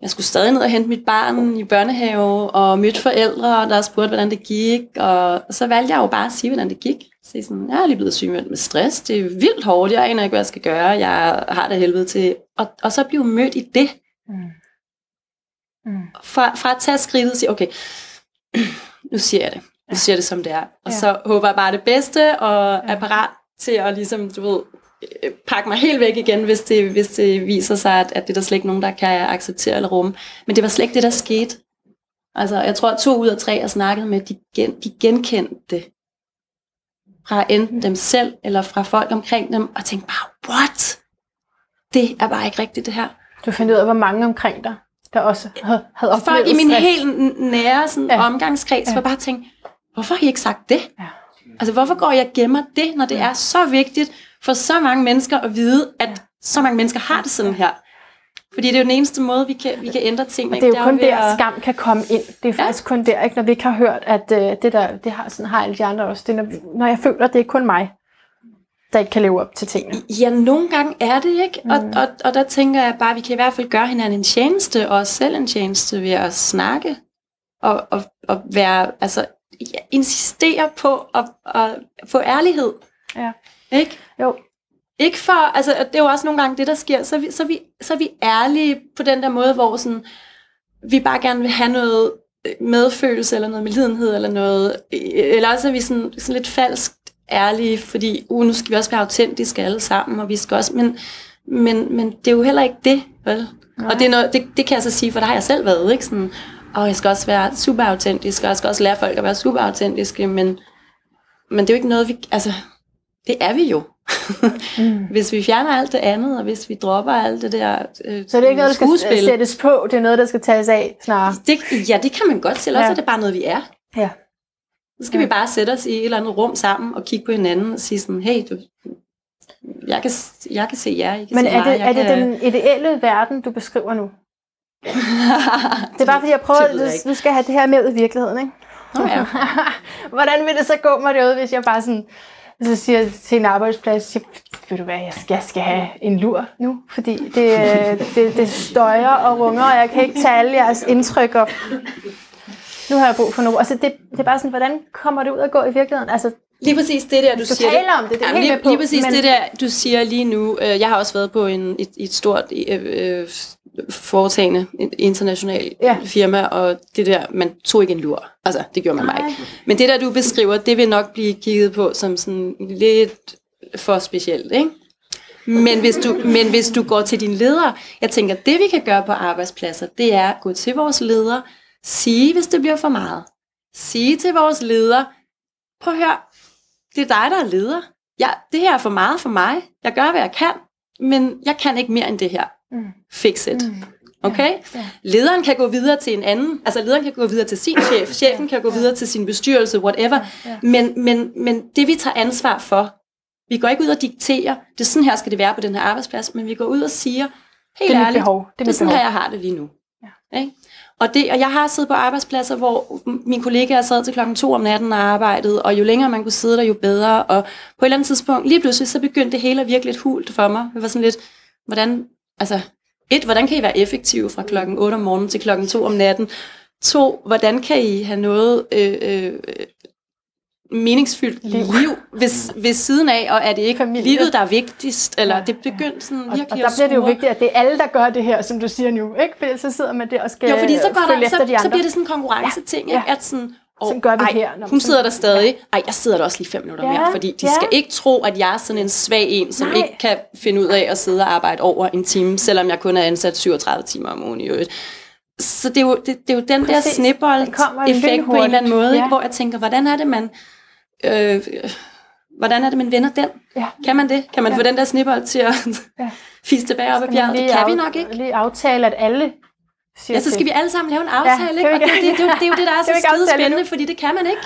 S3: jeg skulle stadig ned og hente mit barn i børnehave, og mødte forældre, der spurgte, hvordan det gik, og så valgte jeg jo bare at sige, hvordan det gik. Så sådan, jeg er lige blevet sygemeldt med stress, det er vildt hårdt, jeg aner ikke, hvad jeg skal gøre, jeg har det helvede til. Og, og så blive mødt i det,
S2: Mm. Mm.
S3: fra, fra at tage skridtet og sige, okay, nu siger jeg det. Nu siger det, som det er. Og
S2: Ja.
S3: ja. så håber jeg bare det bedste, og er parat til at ligesom, du ved, øh, pakke mig helt væk igen, hvis det, hvis det viser sig, at, at det er der slet ikke nogen, der kan acceptere eller rumme. Men det var slet ikke det, der skete. Altså, jeg tror, at to ud af tre, jeg snakkede med, de, gen, de genkendte det. Fra enten dem selv, eller fra folk omkring dem, og tænkte bare, what? Det er bare ikke rigtigt, det her.
S2: du fandt ud af, hvor mange omkring dig, der også havde, havde oplevet
S3: folk i min
S2: stress.
S3: helt nære sådan,
S2: Ja.
S3: ja. omgangskreds,
S2: Ja.
S3: ja. var bare tænkt, hvorfor har I ikke sagt det?
S2: Ja.
S3: Altså, hvorfor går jeg og gemmer det, når det er så vigtigt for så mange mennesker at vide, at så mange mennesker har det sådan her? Fordi det er jo den eneste måde, vi kan, vi kan ændre tingene.
S2: Og det er jo kun der,
S3: at-
S2: skam kan komme ind. Det er faktisk kun der, ikke? når vi ikke har hørt, at øh, det der, det har, sådan har alle de andre også. Det er, når, når jeg føler, at det er kun mig, der ikke kan leve op til tingene.
S3: Ja, nogle gange er det, ikke? Mm. Og, og, og der tænker jeg bare, at vi kan i hvert fald gøre hinanden en tjeneste, og os selv en tjeneste ved at snakke, og, og, og være, altså, ja, insistere på at, at få ærlighed.
S2: Ja.
S3: Ikke?
S2: Jo,
S3: Ikke for, altså det er jo også nogle gange det, der sker, så er vi, så vi, så vi ærlige på den der måde, hvor sådan, vi bare gerne vil have noget øh, medfølelse, eller noget medlidenhed, eller noget, øh, eller også er vi sådan, sådan lidt falsk ærlige, fordi uh, nu skal vi også være autentiske alle sammen, og vi skal også, men, men, men det er jo heller ikke det, vel? Og det, er noget, det, det kan jeg så sige, for der har jeg selv været, ikke? Sådan, og jeg skal også være super autentisk, og jeg skal også lære folk at være super autentiske, men, men det er jo ikke noget, vi, altså, det er vi jo.
S2: Mm.
S3: hvis vi fjerner alt det andet, og hvis vi dropper alt det der øh,
S2: Så det er ikke noget, der skal
S3: skuespil,
S2: sættes på, det er noget, der skal tages af snarere.
S3: det, ja, det kan man godt sige. Også
S2: Ja.
S3: er det bare noget, vi er.
S2: Ja.
S3: Så skal
S2: Ja.
S3: vi bare sætte os i et eller andet rum sammen og kigge på hinanden og sige sådan, hey, du, jeg, kan, jeg kan se jer, I kan
S2: Men
S3: se
S2: er
S3: mig.
S2: det,
S3: jeg
S2: er det
S3: kan...
S2: den ideelle verden, du beskriver nu? Det er bare fordi, jeg prøver, at
S3: jeg
S2: du, du skal have det her med i virkeligheden, ikke?
S3: Ja.
S2: Hvordan vil det så gå mig derude, hvis jeg bare sådan, så siger til en arbejdsplads, siger, ved du hvad, jeg skal, jeg skal have en lur nu, fordi det, øh, det, det støjer og runger, og jeg kan ikke tage alle jeres indtryk op. Nu har jeg brug for noget. Altså det, det er bare sådan, hvordan kommer det ud at gå i virkeligheden? Altså,
S3: Lige præcis det der, du,
S2: skal
S3: siger.
S2: tale om det, det er
S3: Jamen, lige,
S2: på,
S3: lige præcis
S2: men-
S3: det der, du siger lige nu. Øh, jeg har også været på en, et, et stort øh, øh, foretagende et internationalt
S2: Ja.
S3: firma, og det der, man tog ikke en lur. Altså, det gjorde man
S2: Nej.
S3: ikke. Men det der, du beskriver, det vil nok blive kigget på som sådan lidt for specielt, ikke? Men hvis, du, men hvis du går til din leder, jeg tænker, det vi kan gøre på arbejdspladser, det er at gå til vores leder, sige, hvis det bliver for meget. Sige til vores leder, prøv at høre, det er dig, der er leder. Ja, det her er for meget for mig. Jeg gør, hvad jeg kan, men jeg kan ikke mere end det her.
S2: Mm.
S3: Fix it.
S2: Mm.
S3: Okay?
S2: ja.
S3: Lederen kan gå videre til en anden. Altså lederen kan gå videre til sin chef. Chefen kan gå videre til sin bestyrelse, whatever.
S2: ja.
S3: Men, men, men det vi tager ansvar for, vi går ikke ud og dikterer, det er sådan her skal det være på den her arbejdsplads, men vi går ud og siger, helt
S2: det er
S3: ærligt,
S2: behov. Det er
S3: det er sådan
S2: behov.
S3: her, jeg har det lige nu. Ja. Ikke? Og, det, og jeg har siddet på arbejdspladser, hvor min kollega sad til klokken to om natten og arbejdede, og jo længere man kunne sidde der, jo bedre. Og på et eller andet tidspunkt, lige pludselig, så begyndte det hele at virke lidt hult for mig. Det var sådan lidt, hvordan, altså, et, hvordan kan I være effektive fra klokken 8 om morgenen til klokken 2 om natten? To, hvordan kan I have noget øh, øh, meningsfyldt
S2: Liv.
S3: liv, ved, ved siden af, og er det ikke
S2: Familie.
S3: livet, der er vigtigst? Eller det begyndte sådan
S2: Og,
S3: virkelig
S2: og der
S3: at
S2: bliver det jo vigtigt, at det er alle, der gør det her, som du siger nu. Ikke? Fordi så sidder man der og skal
S3: Jo, fordi så, går der, så,
S2: de andre.
S3: så bliver det sådan en konkurrenceting,
S2: Ja,
S3: ja. at sådan, oh,
S2: Sådan gør vi
S3: ej,
S2: her, når-
S3: hun sidder der stadig. Ej, jeg sidder der også lige fem minutter
S2: Ja,
S3: mere, fordi de
S2: ja.
S3: skal ikke tro, at jeg er sådan en svag en, som
S2: Nej.
S3: ikke kan finde ud af at sidde og arbejde over en time, selvom jeg kun er ansat 37 timer om ugen i øvrigt. Så det er jo, det, det er jo den der
S2: Præcis. Kommer
S3: snibbold-effekt på en eller anden måde,
S2: Ja.
S3: ikke? hvor jeg tænker, hvordan er det, man... Øh, hvordan er det, man vender den?
S2: Ja.
S3: Kan man det? Kan man
S2: Ja.
S3: få den der snibbold til at
S2: Ja.
S3: fise tilbage op ad bjerget? Det kan vi
S2: af-
S3: nok ikke.
S2: Lige aftale, at alle siger
S3: Ja, så skal vi alle sammen lave en
S2: Ja,
S3: aftale,
S2: kan
S3: ikke?
S2: vi
S3: Og det, det, det, det, det er jo det, der er så
S2: vi
S3: skide spændende, fordi det kan man ikke.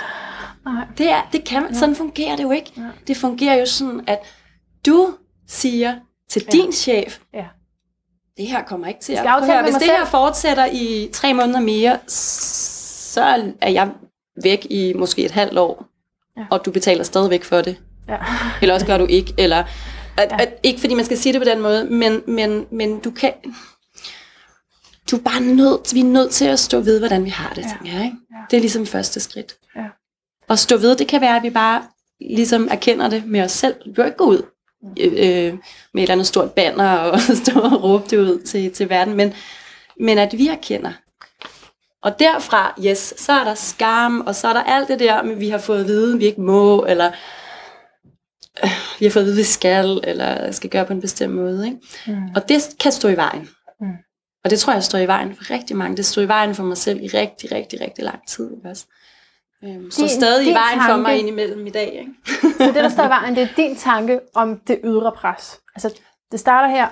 S2: Nej.
S3: Det er, det kan man, sådan fungerer det jo ikke. Det fungerer jo sådan, at du siger til
S2: Ja.
S3: din chef,
S2: Ja.
S3: det her kommer ikke til
S2: Vi
S3: at... høre, Hvis det
S2: selv.
S3: her fortsætter i tre måneder mere, så er jeg væk i måske et halvt år,
S2: Ja.
S3: og du betaler stadigvæk for det.
S2: Ja.
S3: Eller også gør du ikke, eller... At,
S2: Ja.
S3: at, ikke fordi man skal sige det på den måde, men, men, men du kan... Du er bare nødt, vi er nødt til at stå ved, hvordan vi har det,
S2: Ja.
S3: jeg. Ikke?
S2: Ja.
S3: Det er ligesom første skridt.
S2: Ja.
S3: Og stå ved, det kan være, at vi bare ligesom erkender det med os selv. Du kan ikke gå ud øh, øh, med et eller andet stort banner og stå og råbe det ud til, til verden, men, men at vi erkender. Og derfra, yes, så er der skam, og så er der alt det der, med vi har fået at vide, vi ikke må, eller øh, vi har fået at vide, vi skal, eller skal gøre på en bestemt måde. Ikke?
S2: Mm.
S3: Og det kan stå i vejen.
S2: Mm.
S3: Og det tror jeg står i vejen for rigtig mange. Det står i vejen for mig selv i rigtig, rigtig, rigtig lang tid. Ikke også? Øhm, står stadig i vejen for
S2: tanke-
S3: mig indimellem i dag. Ikke?
S2: Så det, der står i vejen, det er din tanke om det ydre pres. Altså, det starter her,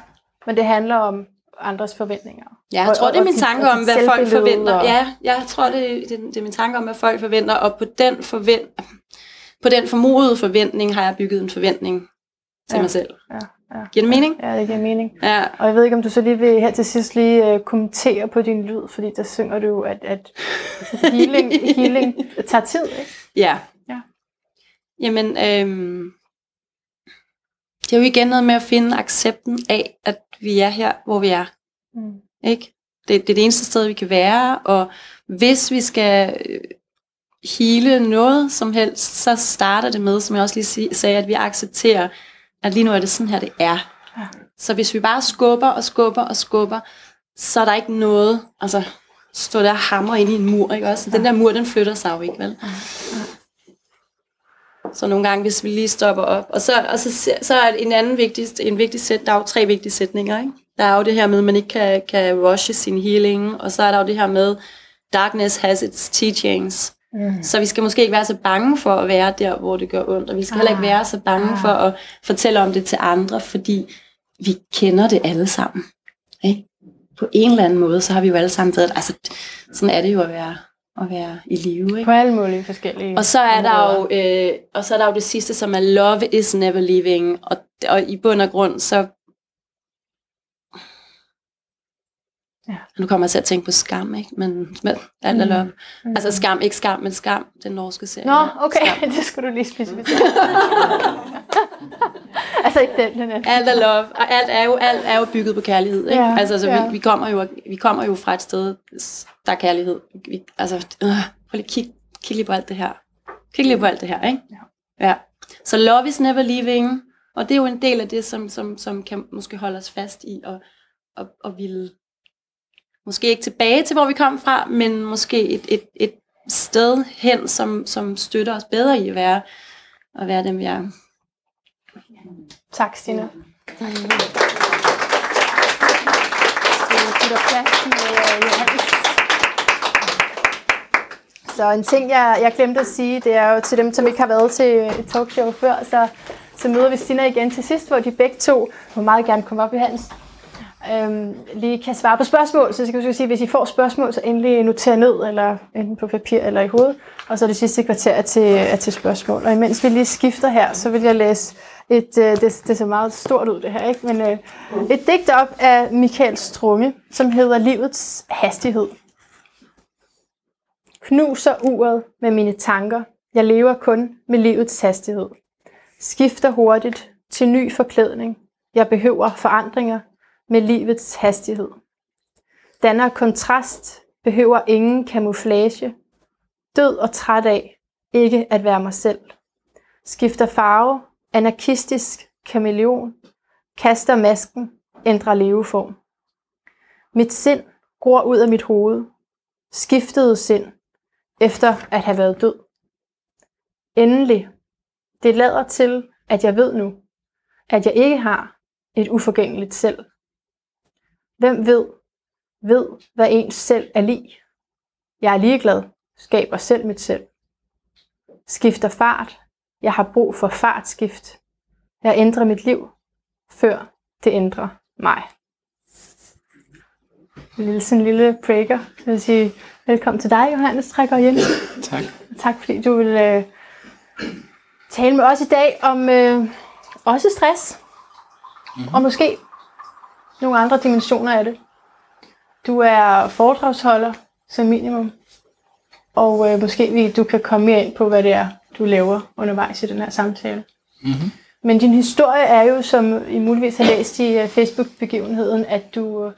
S2: men det handler om andres forventninger.
S3: Ja, jeg
S2: Og-
S3: tror,
S2: og-
S3: det er min tanke om, hvad folk forventer.
S2: og-
S3: Ja, jeg tror, det, det, det er min tanke om, hvad folk forventer. Og på den, forvent, på den formodede forventning har jeg bygget en forventning til
S2: Ja.
S3: mig selv.
S2: Ja, ja.
S3: Giver det mening?
S2: Ja, det giver mening.
S3: Ja.
S2: Og jeg ved ikke, om du så lige vil her til sidst lige uh, kommentere på din lyd, fordi der synger du, at, at healing, healing tager tid, ikke?
S3: Ja.
S2: Ja.
S3: Jamen, øhm, det er jo igen noget med at finde accepten af, at vi er her, hvor vi er.
S2: Mm.
S3: Ikke? Det, det er det eneste sted, vi kan være, og hvis vi skal øh, hele noget som helst, så starter det med, som jeg også lige sagde, at vi accepterer, at lige nu er det sådan her, det er.
S2: Ja.
S3: Så hvis vi bare skubber og skubber og skubber, så er der ikke noget, altså stå der og hamre ind i en mur, ikke også? Den der mur, den flytter sig jo ikke, vel? Så nogle gange, hvis vi lige stopper op. Og så, og så, så er en anden vigtig, en vigtig sæt, der er jo tre vigtige sætninger, ikke? Der er jo det her med, at man ikke kan, kan rushe sin healing, og så er der jo det her med, darkness has its teachings. Mm. Så vi skal måske ikke være så bange for at være der, hvor det gør ondt, og vi skal ah. heller ikke være så bange ah. for at fortælle om det til andre, fordi vi kender det alle sammen. Ikke? På en eller anden måde, så har vi jo alle sammen været, altså sådan er det jo at være, at være i live. Ikke?
S2: På alle mulige forskellige
S3: Og så er der jo, øh, og så er der jo det sidste, som er love is never leaving, og, og i bund og grund, så Ja. Nu kommer jeg til at tænke på skam, ikke? Men, men alt er love. Mm. Altså skam, ikke skam, men skam, den norske serie.
S2: Nå, okay, skam. det skulle du lige specificere. altså ikke den, den anden.
S3: Alt er love, og alt er jo, alt er jo bygget på kærlighed, ikke? Ja, altså, altså ja. vi, vi, kommer jo, vi kommer jo fra et sted, der er kærlighed. Vi, altså, øh, prøv lige kig, kig lige på alt det her. Kig lige på alt det her, ikke? Ja. ja. Så love is never leaving, og det er jo en del af det, som, som, som kan måske holde os fast i, og, og, og ville måske ikke tilbage til, hvor vi kom fra, men måske et, et, et sted hen, som, som støtter os bedre i at være, at være dem, vi er.
S2: Tak, Stine. Mm. Så en ting, jeg, jeg glemte at sige, det er jo til dem, som ikke har været til et talkshow før, så, så møder vi Stina igen til sidst, hvor de begge to må meget gerne komme op i Hans øhm, lige kan svare på spørgsmål. Så skal jeg sige, hvis I får spørgsmål, så endelig noter ned, eller enten på papir eller i hovedet. Og så er det sidste kvarter er til, er til spørgsmål. Og imens vi lige skifter her, så vil jeg læse et, øh, det, det ser meget stort ud det her, ikke? Men øh, et digt op af Michael Strunge, som hedder Livets hastighed. Knuser uret med mine tanker. Jeg lever kun med livets hastighed. Skifter hurtigt til ny forklædning. Jeg behøver forandringer med livets hastighed. Danner kontrast, behøver ingen kamuflage. Død og træt af, ikke at være mig selv. Skifter farve, anarkistisk kameleon. Kaster masken, ændrer leveform. Mit sind gror ud af mit hoved. Skiftede sind, efter at have været død. Endelig, det lader til, at jeg ved nu, at jeg ikke har et uforgængeligt selv. Hvem ved, ved, hvad ens selv er lig. Jeg er ligeglad, skaber selv mit selv. Skifter fart, jeg har brug for fartskift. Jeg ændrer mit liv, før det ændrer mig. En lille, sådan en lille breaker. Jeg vil sige velkommen til dig, Johannes Trækker hjem.
S4: Tak.
S2: Tak fordi du vil øh, tale med os i dag om øh, også stress. Mm-hmm. Og måske nogle andre dimensioner af det. Du er foredragsholder som minimum, og øh, måske vi, du kan komme mere ind på, hvad det er, du laver undervejs i den her samtale. Mm-hmm. Men din historie er jo, som I muligvis har læst i uh, Facebook-begivenheden, at du uh,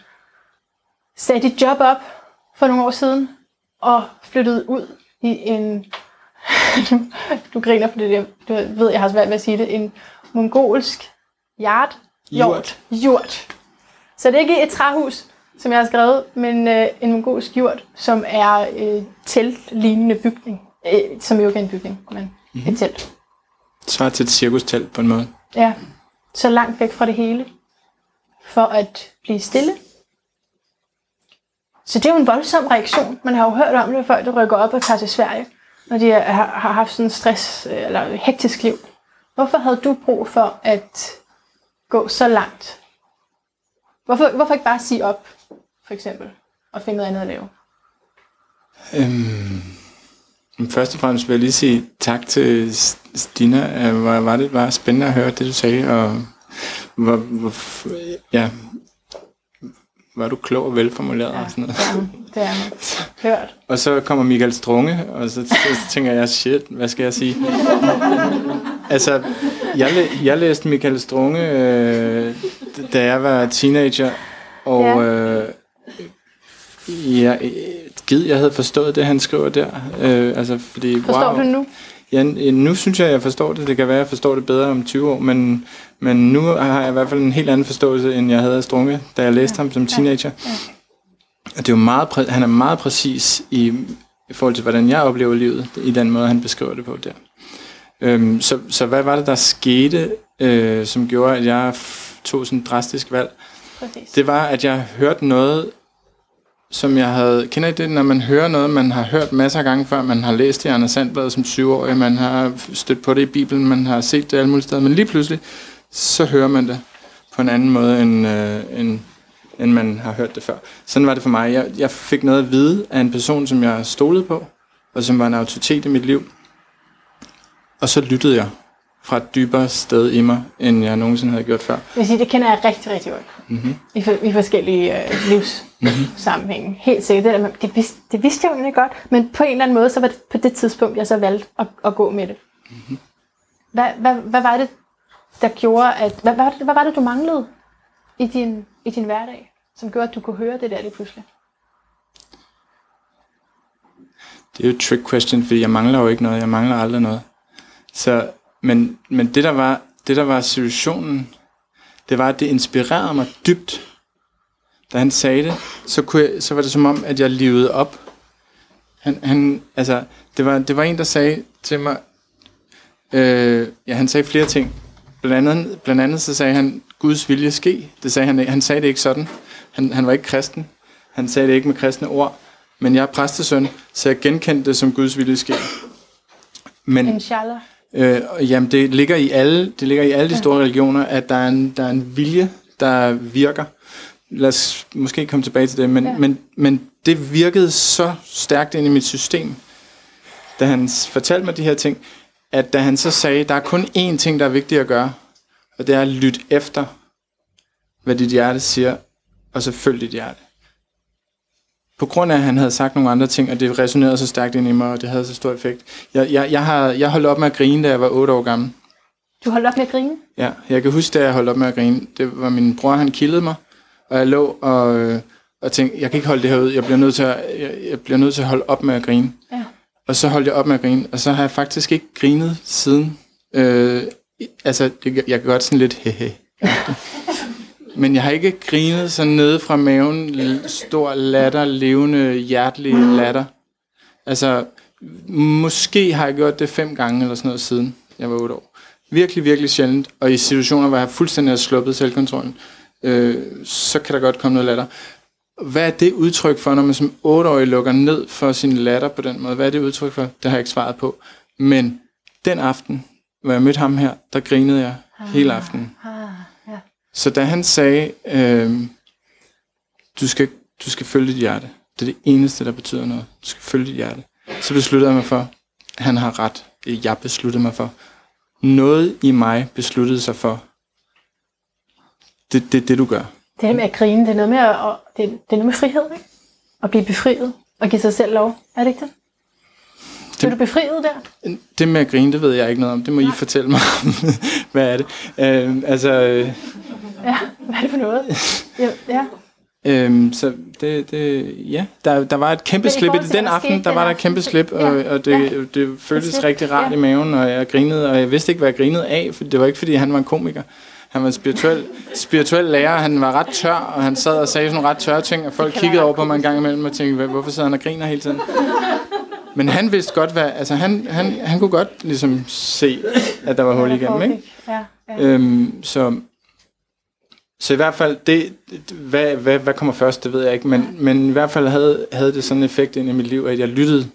S2: satte dit job op for nogle år siden, og flyttede ud i en, du griner på det der, du ved, jeg har svært ved at sige det, en mongolsk yard,
S4: jord.
S2: jord. Så det er ikke et træhus, som jeg har skrevet, men øh, en mongolsk jord, som er øh, teltlignende bygning. Øh, som jo ikke er en bygning, men mm-hmm. et telt.
S4: Svar til et cirkustelt på en måde.
S2: Ja, så langt væk fra det hele, for at blive stille. Så det er jo en voldsom reaktion. Man har jo hørt om det, før der rykker op og tager til Sverige, når de har, har haft sådan en stress øh, eller hektisk liv. Hvorfor havde du brug for at gå så langt Hvorfor, hvorfor ikke bare sige op, for eksempel, og finde noget andet at lave?
S4: Øhm, først og fremmest vil jeg lige sige tak til Stina. Øh, var, var det bare spændende at høre det, du sagde, og hvor, hvor, ja, var du klog og velformuleret ja, og sådan noget.
S2: Ja, det er hørt.
S4: og så kommer Michael Strunge, og så, så tænker jeg, shit, hvad skal jeg sige? altså, jeg, jeg læste Michael Strunge, øh, da jeg var teenager, og ja. øh, jeg, gid, jeg havde forstået det, han skriver der. Øh, altså, fordi,
S2: Forstår wow, du nu?
S4: Ja, nu synes jeg, jeg forstår det. Det kan være, jeg forstår det bedre om 20 år, men, men nu har jeg i hvert fald en helt anden forståelse, end jeg havde af Strunge, da jeg læste ja. ham som teenager. Ja. Ja. Det er jo meget han er meget præcis i, i forhold til, hvordan jeg oplever livet, i den måde, han beskriver det på der. Øhm, så, så hvad var det, der skete, øh, som gjorde, at jeg tog sådan et drastisk valg? Præcis. Det var, at jeg hørte noget, som jeg havde... Kender I det, når man hører noget, man har hørt masser af gange før? Man har læst i Anders Sandblad som syvårig, man har stødt på det i Bibelen, man har set det alle mulige steder, men lige pludselig, så hører man det på en anden måde, end, øh, end, end man har hørt det før. Sådan var det for mig. Jeg, jeg fik noget at vide af en person, som jeg stolede på, og som var en autoritet i mit liv. Og så lyttede jeg fra et dybere sted i mig, end jeg nogensinde havde gjort før.
S2: Det vil sige, det kender jeg rigtig, rigtig godt.
S4: Mm-hmm.
S2: I, for, i forskellige øh, livssammenhænge. Helt sikkert. Det, der, det, vidste, det vidste jeg jo egentlig godt, men på en eller anden måde, så var det på det tidspunkt, jeg så valgte at, at gå med det.
S4: Mhm.
S2: Hvad, hvad, hvad var det, der gjorde, at... Hvad, hvad, var det- hvad var det, du manglede i din, i din hverdag, som gjorde, at du kunne høre det der lige pludselig?
S4: Det er jo et trick question, fordi jeg mangler jo ikke noget. Jeg mangler aldrig noget. Så, men, men det, der var, det, der var situationen, det var, at det inspirerede mig dybt. Da han sagde det, så, kunne jeg, så var det som om, at jeg levede op. Han, han, altså, det, var, det var en, der sagde til mig, øh, ja, han sagde flere ting. Blandt andet, blandt andet så sagde han, Guds vilje ske. Det sagde han, han sagde det ikke sådan. Han, han var ikke kristen. Han sagde det ikke med kristne ord. Men jeg er præstesøn, så jeg genkendte det som Guds vilje ske. Men
S2: Inshallah
S4: øh, jamen, det ligger i alle, det ligger i alle de store religioner, at der er en, der er en vilje, der virker. Lad os måske komme tilbage til det, men,
S2: Ja.
S4: men, men det virkede så stærkt ind i mit system, da han fortalte mig de her ting, at da han så sagde, der er kun én ting, der er vigtigt at gøre, og det er at lytte efter, hvad dit hjerte siger, og så følg dit hjerte. På grund af, at han havde sagt nogle andre ting, og det resonerede så stærkt ind i mig, og det havde så stor effekt. Jeg, jeg, jeg, har, jeg holdt op med at grine, da jeg var 8 år gammel.
S2: Du holdt op med at grine?
S4: Ja, jeg kan huske, da jeg holdt op med at grine. Det var min bror, han kildede mig, og jeg lå og, øh, og tænkte, jeg kan ikke holde det her ud. Jeg bliver nødt til at, jeg, jeg bliver nødt til at holde op med at grine.
S2: Ja.
S4: Og så holdt jeg op med at grine, og så har jeg faktisk ikke grinet siden. Øh, altså, det, jeg kan godt sådan lidt hehe. Men jeg har ikke grinet sådan nede fra maven, stor latter, levende, hjertelig latter. Altså, måske har jeg gjort det fem gange eller sådan noget siden jeg var otte år. Virkelig, virkelig sjældent. Og i situationer, hvor jeg fuldstændig har sluppet selvkontrollen, øh, så kan der godt komme noget latter. Hvad er det udtryk for, når man som otteårig lukker ned for sin latter på den måde? Hvad er det udtryk for? Det har jeg ikke svaret på. Men den aften, hvor jeg mødte ham her, der grinede jeg hele aftenen.
S2: Ah.
S4: Så da han sagde, øh, du, skal, du skal følge dit hjerte. Det er det eneste, der betyder noget. Du skal følge dit hjerte. Så besluttede jeg mig for, at han har ret. Jeg besluttede mig for. Noget i mig besluttede sig for, det er det, det, du gør.
S2: Det her med at grine, det er noget med, at, det, er, det er noget med frihed, ikke? At blive befriet og give sig selv lov. Er det ikke det? Bliver du befriet der?
S4: Det med at grine, det ved jeg ikke noget om. Det må I fortælle mig om. Hvad er det? Øh, altså, øh,
S2: Ja, hvad er det for noget? Ja, ja.
S4: Øhm, så det, det, ja, der, der var et kæmpe slip. I den aften, der var der et kæmpe slip, og, og det,
S2: ja.
S4: det føltes
S2: slip,
S4: rigtig rart
S2: ja.
S4: i maven, og jeg grinede, og jeg vidste ikke, hvad jeg grinede af, for det var ikke, fordi han var en komiker. Han var en spirituel, spirituel lærer, han var ret tør, og han sad og sagde sådan nogle ret tørre ting, og folk kiggede over på mig en gang imellem og tænkte, "Hvad- hvorfor sidder han og griner hele tiden? Men han vidste godt, hvad, altså han, han, han kunne godt ligesom se, at der var hul igennem, ikke?
S2: Ja, ja.
S4: Øhm, så, så i hvert fald, det, hvad, hvad, hvad kommer først, det ved jeg ikke, men, men i hvert fald havde, havde det sådan en effekt ind i mit liv, at jeg lyttede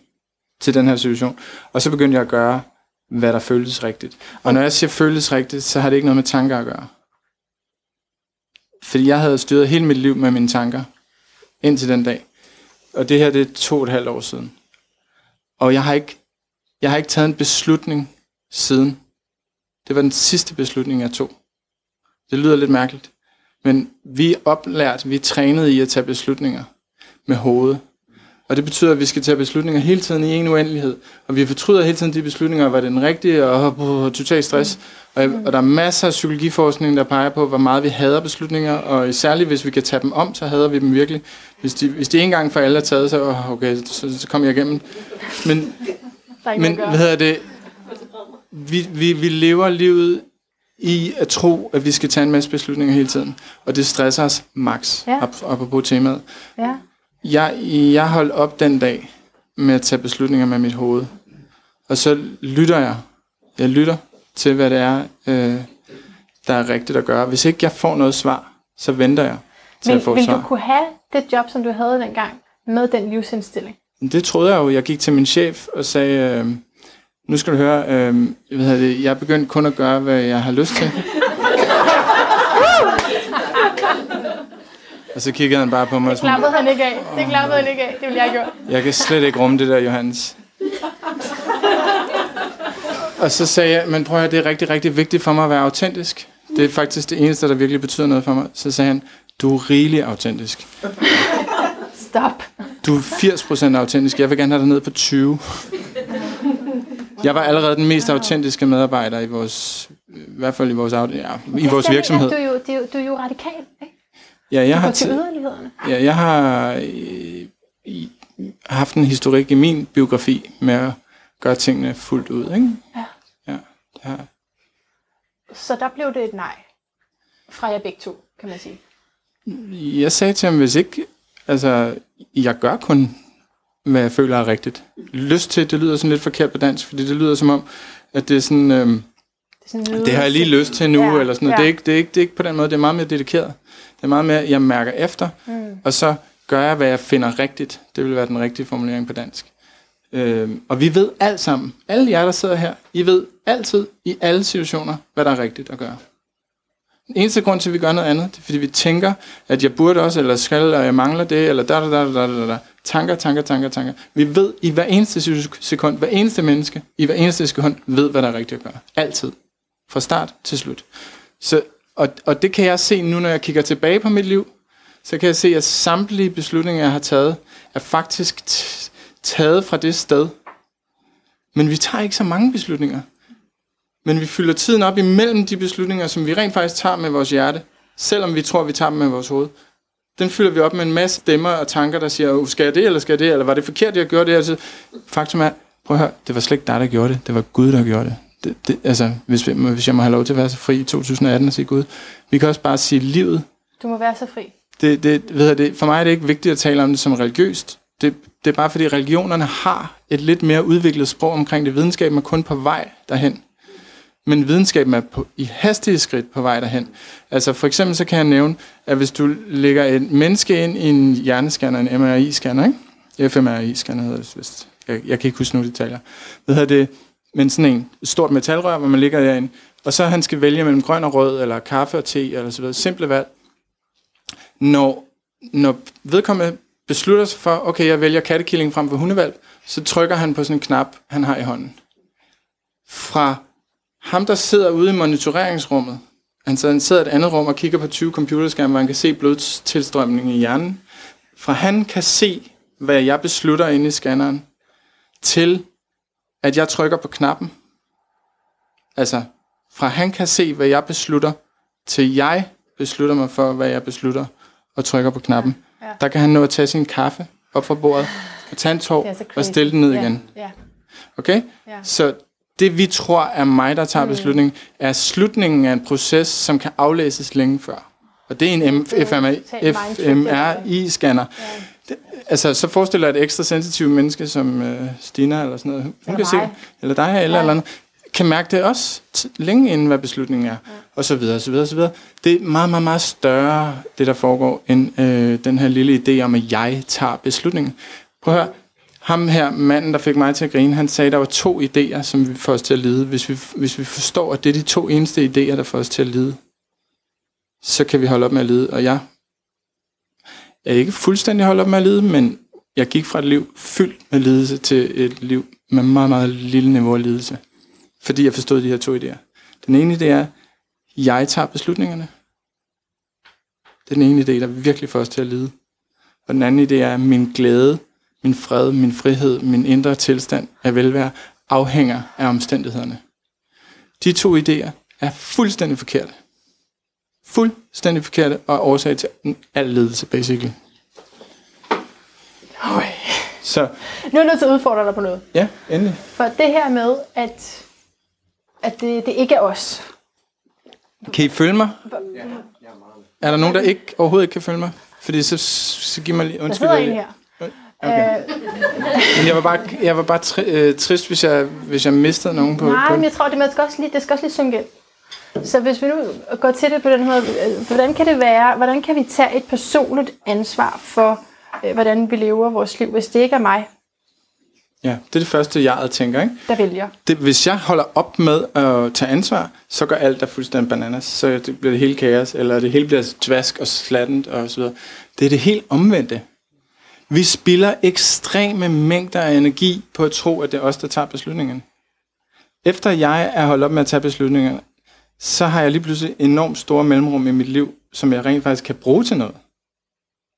S4: til den her situation, og så begyndte jeg at gøre, hvad der føltes rigtigt. Og når jeg siger føltes rigtigt, så har det ikke noget med tanker at gøre. Fordi jeg havde styret hele mit liv med mine tanker, indtil den dag. Og det her, det er to og et halvt år siden. Og jeg har ikke, jeg har ikke taget en beslutning siden. Det var den sidste beslutning, jeg tog. Det lyder lidt mærkeligt. Men vi er oplært, vi er trænet i at tage beslutninger med hovedet. Og det betyder, at vi skal tage beslutninger hele tiden i en uendelighed. Og vi fortryder hele tiden de beslutninger, var det den rigtige, og, og total stress. Og, og der er masser af psykologiforskning, der peger på, hvor meget vi hader beslutninger, og særligt hvis vi kan tage dem om, så hader vi dem virkelig. Hvis de, hvis de en gang for alle er taget, så okay, så, så kommer jeg igennem. Men, men hvad hedder det? Vi, vi, vi lever livet i at tro, at vi skal tage en masse beslutninger hele tiden. Og det stresser os max,
S2: Ja.
S4: ja. op, apropos temaet.
S2: Ja.
S4: Jeg, jeg holdt op den dag med at tage beslutninger med mit hoved. Og så lytter jeg. Jeg lytter til, hvad det er, øh, der er rigtigt at gøre. Hvis ikke jeg får noget svar, så venter jeg til
S2: Men
S4: at få et
S2: vil du
S4: svar.
S2: kunne have det job, som du havde dengang, med den livsindstilling?
S4: Det troede jeg jo. Jeg gik til min chef og sagde, øh, nu skal du høre, øh, jeg, ved det, jeg er begyndt kun at gøre, hvad jeg har lyst til. og så kiggede han bare på mig
S2: Det
S4: sådan,
S2: klappede han ikke af. Det klappede han ikke af. Det ville jeg have gjort.
S4: jeg kan slet ikke rumme det der, Johannes. Og så sagde jeg, men prøv at høre, det er rigtig, rigtig vigtigt for mig at være autentisk. Det er faktisk det eneste, der virkelig betyder noget for mig. Så sagde han, du er rigelig autentisk.
S2: Stop.
S4: Du er 80% autentisk. Jeg vil gerne have dig ned på 20. Jeg var allerede den mest autentiske medarbejder i vores, i hvert fald i vores, ja, i vores virksomhed.
S2: Du er jo, det jo, du er jo radikal, ikke?
S4: Ja, jeg
S2: Du
S4: har,
S2: til yderlighederne.
S4: ja, jeg har øh, i, haft en historik i min biografi med at gøre tingene fuldt ud. Ikke?
S2: Ja.
S4: Ja, det har.
S2: Så der blev det et nej fra jer begge to, kan man sige.
S4: Jeg sagde til ham, hvis ikke, altså, jeg gør kun, hvad jeg føler er rigtigt. Lyst til, det lyder sådan lidt forkert på dansk, fordi det lyder som om, at det er sådan, øhm,
S2: Det, sådan
S4: det har jeg lige lyst til nu,
S2: Ja,
S4: eller sådan noget.
S2: ja.
S4: Det, er ikke, det, er ikke, det er ikke på den måde, det er meget mere dedikeret. Det er meget mere, jeg mærker efter, mm. og så gør jeg, hvad jeg finder rigtigt. Det vil være den rigtige formulering på dansk. Øhm, og vi ved alt sammen, alle jer, der sidder her, I ved altid, i alle situationer, hvad der er rigtigt at gøre. Den eneste grund til, at vi gør noget andet, det er, fordi vi tænker, at jeg burde også, eller skal, eller jeg mangler det, eller da, da, da, da, da, da. Tanker, tanker, tanker, tanker. Vi ved i hver eneste sekund, hver eneste menneske, i hver eneste sekund, ved, hvad der er rigtigt at gøre. Altid. Fra start til slut. Så, og, og det kan jeg se nu, når jeg kigger tilbage på mit liv, så kan jeg se, at samtlige beslutninger, jeg har taget, er faktisk taget fra det sted. Men vi tager ikke så mange beslutninger. Men vi fylder tiden op imellem de beslutninger, som vi rent faktisk tager med vores hjerte, selvom vi tror, vi tager dem med vores hoved. Den fylder vi op med en masse stemmer og tanker, der siger, "Uh, skal jeg det, eller skal jeg det, eller var det forkert, jeg gjorde det? Altså, faktum er, prøv at høre, det var slet ikke dig, der gjorde det. Det var Gud, der gjorde det. det, det altså, hvis, vi- hvis jeg må have lov til at være så fri i 2018 og sige Gud. Vi kan også bare sige livet.
S2: Du må være så fri.
S4: Det, det, ved jeg, det, for mig er det ikke vigtigt at tale om det som religiøst. Det, det er bare fordi religionerne har et lidt mere udviklet sprog omkring det. Videnskaben er kun på vej derhen. Men videnskaben er på, i hastige skridt på vej derhen. Altså for eksempel så kan jeg nævne, at hvis du lægger et menneske ind i en hjernescanner, en MRI-scanner, ikke? fMRI-scanner hedder det hvis Jeg, jeg kan ikke huske nu detaljer. Hvad hedder det? Men sådan en stort metalrør, hvor man ligger derinde. Og så han skal vælge mellem grøn og rød, eller kaffe og te, eller så videre. Simple valg. Når, når vedkommende beslutter sig for, okay, jeg vælger kattekilling frem for hundevalg, så trykker han på sådan en knap, han har i hånden. Fra ham, der sidder ude i monitoreringsrummet, han sidder, i et andet rum og kigger på 20 computerskærme, hvor han kan se blodstilstrømningen i hjernen. Fra han kan se, hvad jeg beslutter inde i scanneren, til at jeg trykker på knappen. Altså, fra han kan se, hvad jeg beslutter, til jeg beslutter mig for, hvad jeg beslutter, og trykker på knappen.
S2: Ja, ja.
S4: Der kan han nå at tage sin kaffe op fra bordet, og tage en tår og stille den ned
S2: ja,
S4: igen.
S2: Ja.
S4: Okay?
S2: Ja.
S4: Så det vi tror er mig, der tager beslutningen, er slutningen af en proces, som kan aflæses længe før. Og det er en
S2: er
S4: fMRI-scanner. Det, altså, så forestiller jeg et ekstra sensitivt menneske som øh, Stina eller sådan noget. Hun
S2: Eller
S4: kan se, eller dig eller, eller andet, kan mærke det også længe inden, hvad beslutningen er. Ja. Og så videre, og så videre, og så videre. Det er meget, meget, meget større, det der foregår, end øh, den her lille idé om, at jeg tager beslutningen. Prøv at høre. Ham her, manden, der fik mig til at grine, han sagde, at der var to idéer, som vi får os til at lide. Hvis vi, hvis vi forstår, at det er de to eneste idéer, der får os til at lide, så kan vi holde op med at lide. Og jeg er ikke fuldstændig holdt op med at lide, men jeg gik fra et liv fyldt med lidelse til et liv med meget, meget lille niveau af lidelse. Fordi jeg forstod de her to idéer. Den ene idé er, jeg tager beslutningerne. Det er den ene idé, der virkelig får os til at lide. Og den anden idé er, at min glæde, min fred, min frihed, min indre tilstand af velvære afhænger af omstændighederne. De to idéer er fuldstændig forkerte. Fuldstændig forkerte og årsag til al ledelse, basically.
S2: Øj.
S4: Så
S2: Nu er jeg nødt til at udfordre dig på noget.
S4: ja, endelig.
S2: For det her med, at, at det, det ikke er os.
S4: Kan I følge mig? Er der nogen, der ikke overhovedet ikke kan følge mig? Fordi så, så giv mig lige...
S2: Der
S4: Undskyld.
S2: sidder
S4: jeg-
S2: en her.
S4: Okay.
S2: Øh,
S4: Men jeg var bare, jeg var bare tri, øh, trist, hvis jeg, hvis jeg mistede nogen på...
S2: nej,
S4: på
S2: men jeg tror, det, man skal også lige, det skal også lige synke ind. Så hvis vi nu går til det på den måde, øh, hvordan kan det være, hvordan kan vi tage et personligt ansvar for øh, hvordan vi lever vores liv, hvis det ikke er mig,
S4: Ja, det er det første, jeg tænker, ikke?
S2: der vælger.
S4: Det, hvis jeg holder op med at tage ansvar, så går alt der fuldstændig bananas. Så det bliver det hele kaos, eller det hele bliver tvask og slattent og så videre. Det er det helt omvendte. Vi spilder ekstreme mængder af energi på at tro, at det er os, der tager beslutningen. Efter jeg er holdt op med at tage beslutninger, så har jeg lige pludselig enormt store mellemrum i mit liv, som jeg rent faktisk kan bruge til noget.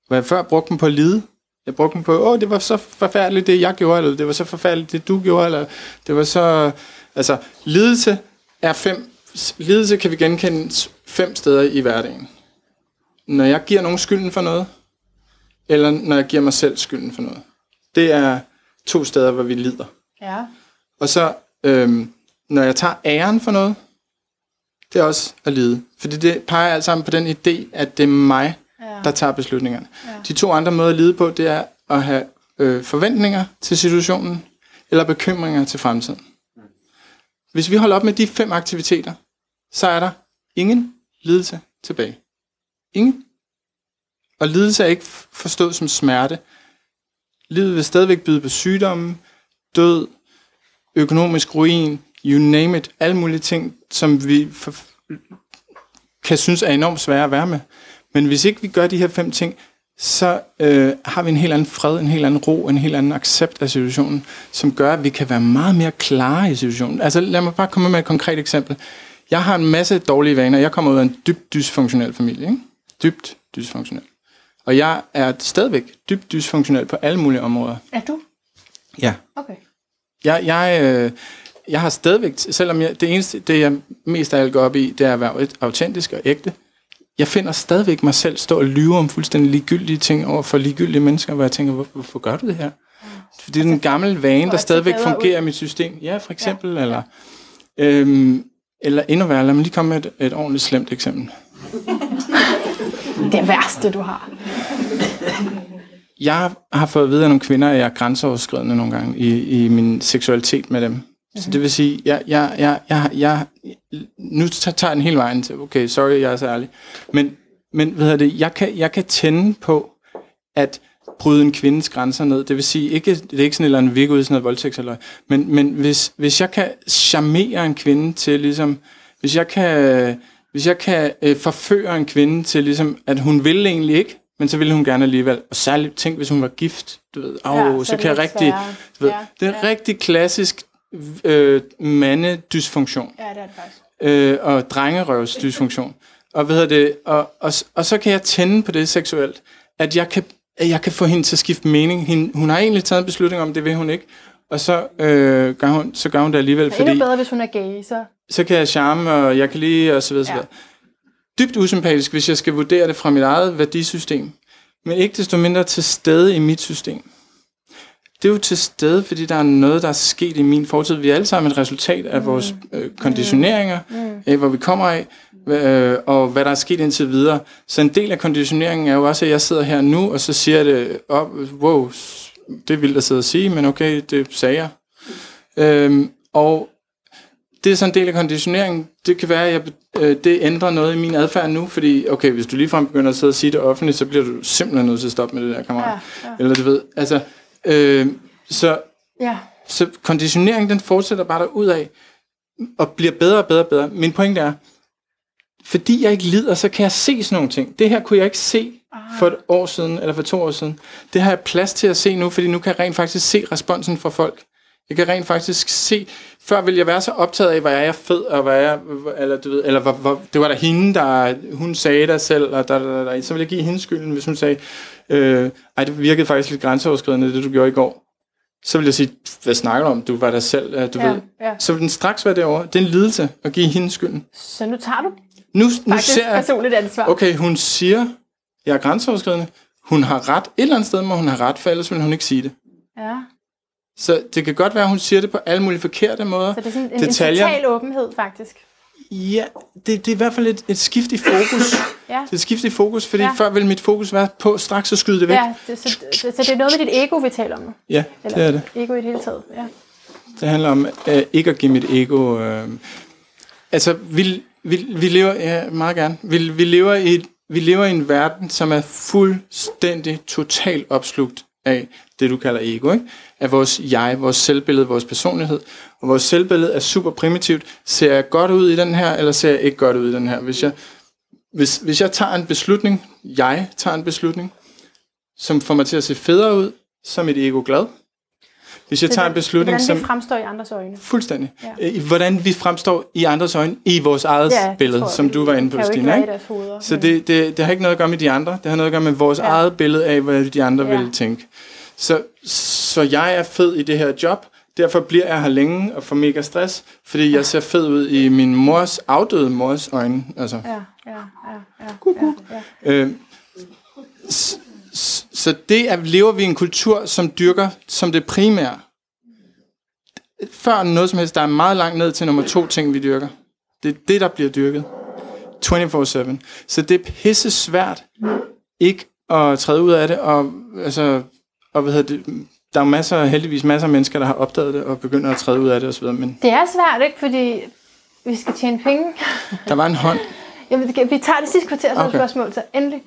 S4: Hvor jeg før brugte dem på at lide, jeg brugte dem på, åh, det var så forfærdeligt, det jeg gjorde, eller det var så forfærdeligt, det du gjorde, eller det var så... Altså, lidelse er fem... Lidelse kan vi genkende fem steder i hverdagen. Når jeg giver nogen skylden for noget, eller når jeg giver mig selv skylden for noget. Det er to steder, hvor vi lider.
S2: Ja.
S4: Og så, øhm, når jeg tager æren for noget, det er også at lide. Fordi det peger alt sammen på den idé, at det er mig,
S2: Ja.
S4: der tager beslutningerne. Ja. De to andre måder at lide på, det er at have øh, forventninger til situationen, eller bekymringer til fremtiden. Hvis vi holder op med de fem aktiviteter, så er der ingen lidelse tilbage. Ingen. Og lidelse er ikke forstået som smerte. Livet vil stadigvæk byde på sygdomme, død, økonomisk ruin, you name it, alle mulige ting, som vi for, kan synes er enormt svære at være med. Men hvis ikke vi gør de her fem ting, så øh, har vi en helt anden fred, en helt anden ro, en helt anden accept af situationen, som gør, at vi kan være meget mere klare i situationen. Altså lad mig bare komme med et konkret eksempel. Jeg har en masse dårlige vaner. Jeg kommer ud af en dybt dysfunktionel familie. Ikke? Dybt dysfunktionel. Og jeg er stadigvæk dybt dysfunktionel på alle mulige områder.
S2: Er du?
S4: Ja.
S2: Okay.
S4: Jeg, jeg, øh, jeg har stadigvæk, selvom jeg, det eneste, det jeg mest af alt går op i, det er at være autentisk og ægte. Jeg finder stadigvæk mig selv stå og lyve om fuldstændig ligegyldige ting over for ligegyldige mennesker, hvor jeg tænker, hvor, hvorfor gør du det her? Fordi det er en gammel vane, der stadigvæk fungerer i mit system. Ja, for eksempel. Ja. Eller, øhm, eller endnu værre, lad mig lige komme med et, et ordentligt slemt eksempel.
S2: Det værste, du har.
S4: Jeg har fået at vide af nogle kvinder, at jeg er grænseoverskridende nogle gange i, i min seksualitet med dem. Så det vil sige, jeg, jeg, jeg, jeg, jeg, nu tager jeg den hele vejen til, okay, sorry, jeg er så ærlig. Men, men hvad hedder det, jeg kan, jeg kan tænde på at bryde en kvindes grænser ned. Det vil sige, ikke, det er ikke sådan en eller anden virke ud sådan noget voldtægt eller men, men hvis, hvis jeg kan charmere en kvinde til ligesom, hvis jeg kan, hvis jeg kan øh, forføre en kvinde til ligesom, at hun vil egentlig ikke, men så ville hun gerne alligevel. Og særligt tænk, hvis hun var gift, du ved, oh,
S2: Ja, så
S4: så, kan jeg rigtig, du ved,
S2: Ja,
S4: det er
S2: ja.
S4: rigtig klassisk øh, mandedysfunktion
S2: Ja, det er det faktisk.
S4: øh, og drengerøvsdysfunktion. Og, hvad hedder det, og, og, og så kan jeg tænde på det seksuelt, at jeg kan, at jeg kan få hende til at skifte mening. Hende, hun har egentlig taget en beslutning om, det vil hun ikke. Og så, øh, gør, hun, så gør hun det alligevel,
S2: Det er
S4: fordi
S2: bedre, hvis hun er gay, så...
S4: så kan jeg charme, og jeg kan lige, og så videre, så
S2: Ja.
S4: videre. Dybt usympatisk, hvis jeg skal vurdere det fra mit eget værdisystem. Men ikke desto mindre til stede i mit system. Det er jo til stede, fordi der er noget, der er sket i min fortid. Vi er alle sammen et resultat af vores øh, konditioneringer, af hvor vi kommer af, øh, og hvad der er sket indtil videre. Så en del af konditioneringen er jo også, at jeg sidder her nu, og så siger det op, wow, det er vildt at sidde og sige, men okay, det sagde jeg. Øhm, og det er sådan en del af konditioneringen. Det kan være, at jeg, øh, det ændrer noget i min adfærd nu, fordi okay, hvis du ligefrem begynder at sidde og sige det offentligt, så bliver du simpelthen nødt til at stoppe med det der, kammerat.
S2: Ja, ja.
S4: Eller du ved, altså, øh, så,
S2: Ja.
S4: så konditioneringen, den fortsætter bare ud af og bliver bedre og bedre og bedre. Min pointe er, fordi jeg ikke lider, så kan jeg se sådan nogle ting. Det her kunne jeg ikke se for et år siden, eller for to år siden. Det har jeg plads til at se nu, fordi nu kan jeg rent faktisk se responsen fra folk. Jeg kan rent faktisk se, før ville jeg være så optaget af, hvor er jeg fed, og hvad er jeg, eller du ved, eller hvor, hvor, det var der hende, der, hun sagde der selv, og der, der, der, så ville jeg give hende skylden, hvis hun sagde, øh, ej, det virkede faktisk lidt grænseoverskridende, det du gjorde i går. Så vil jeg sige, hvad snakker du om, du var der selv, du
S2: Ja,
S4: ved.
S2: ja.
S4: Så vil den straks være derovre. Det er en lidelse at give hende skylden.
S2: Så nu tager du
S4: Nu, nu ser jeg,
S2: personligt ansvar.
S4: okay, hun siger, jeg er grænseoverskridende. Hun har ret. Et eller andet sted må hun have ret, for ellers vil hun ikke sige det.
S2: Ja.
S4: Så det kan godt være, at hun siger det på alle mulige forkerte måder.
S2: Så det er sådan en, en total åbenhed, faktisk.
S4: Ja, det, det er i hvert fald et, et skift i fokus.
S2: Ja.
S4: Det er et skift i fokus, fordi
S2: Ja.
S4: før ville mit fokus være på straks at skyde det væk.
S2: Ja, det, så, så, så det er noget med dit ego, vi taler om nu.
S4: ja
S2: Eller
S4: det er det.
S2: ego i det hele taget. Ja.
S4: Det handler om øh, ikke at give mit ego... Øh, altså, vi, vi, vi lever... Ja, meget gerne. Vi, vi lever i et, vi lever i en verden, som er fuldstændig totalt opslugt af det, du kalder ego, ikke? af vores jeg, vores selvbillede, vores personlighed. Og vores selvbillede er super primitivt. Ser jeg godt ud i den her, eller ser jeg ikke godt ud i den her? Hvis jeg, hvis, hvis jeg tager en beslutning, jeg tager en beslutning, som får mig til at se federe ud, så er mit ego glad. Hvis jeg tager en beslutning,
S2: Hvordan
S4: som...
S2: det fremstår i andres øjne.
S4: Fuldstændig.
S2: Ja.
S4: Ja. Hvordan vi fremstår i andres øjne, i vores eget
S2: Ja,
S4: billede,
S2: tror
S4: som
S2: vi
S4: du var inde på, Stine. Ikke?
S2: hoveder.
S4: Så
S2: men-
S4: det, det, det har ikke noget at gøre med de andre. Det har noget at gøre med vores
S2: Ja.
S4: eget billede af, hvad de andre
S2: Ja.
S4: vil tænke. Så, så jeg er fed i det her job. Derfor bliver jeg her længe og får mega stress, fordi jeg ser fed ud i min mors afdøde mors øjne. Altså,
S2: Ja, ja, ja, ja, ja, ja.
S4: Øh, så det at lever vi i en kultur, som dyrker som det primære. Før noget som helst, der er meget langt ned til nummer to ting, vi dyrker. Det er det, der bliver dyrket. 24-7. Så det er pisse svært ikke at træde ud af det. Og, altså, og hvad hedder det, der er masser, heldigvis masser af mennesker, der har opdaget det og begynder at træde ud af det osv. Men
S2: Det er svært, ikke? Fordi vi skal tjene penge.
S4: der var en hånd.
S2: Jamen, vi tager det sidste kvarter okay.
S4: Okay.
S2: spørgsmål, så endelig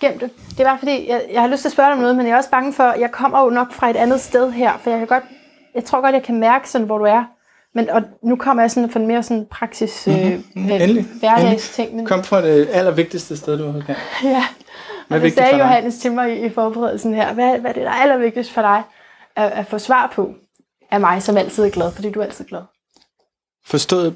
S2: gem det. Det er bare fordi, jeg, jeg har lyst til at spørge dig om noget, men jeg er også bange for, jeg kommer jo nok fra et andet sted her, for jeg kan godt, jeg tror godt, jeg kan mærke sådan, hvor du er. Men og nu kommer jeg sådan fra en mere sådan praksis, mm-hmm. øh,
S4: Endelig.
S2: hverdagsting. Men,
S4: Kom fra det allervigtigste sted, du overhovedet kan.
S2: ja.
S4: Hvad er
S2: det sagde
S4: for?
S2: Johannes til mig i, i forberedelsen her. Hvad, hvad er det, der er allervigtigst for dig at, at få svar på af mig, som altid er glad, fordi du er altid glad.
S4: Forstået,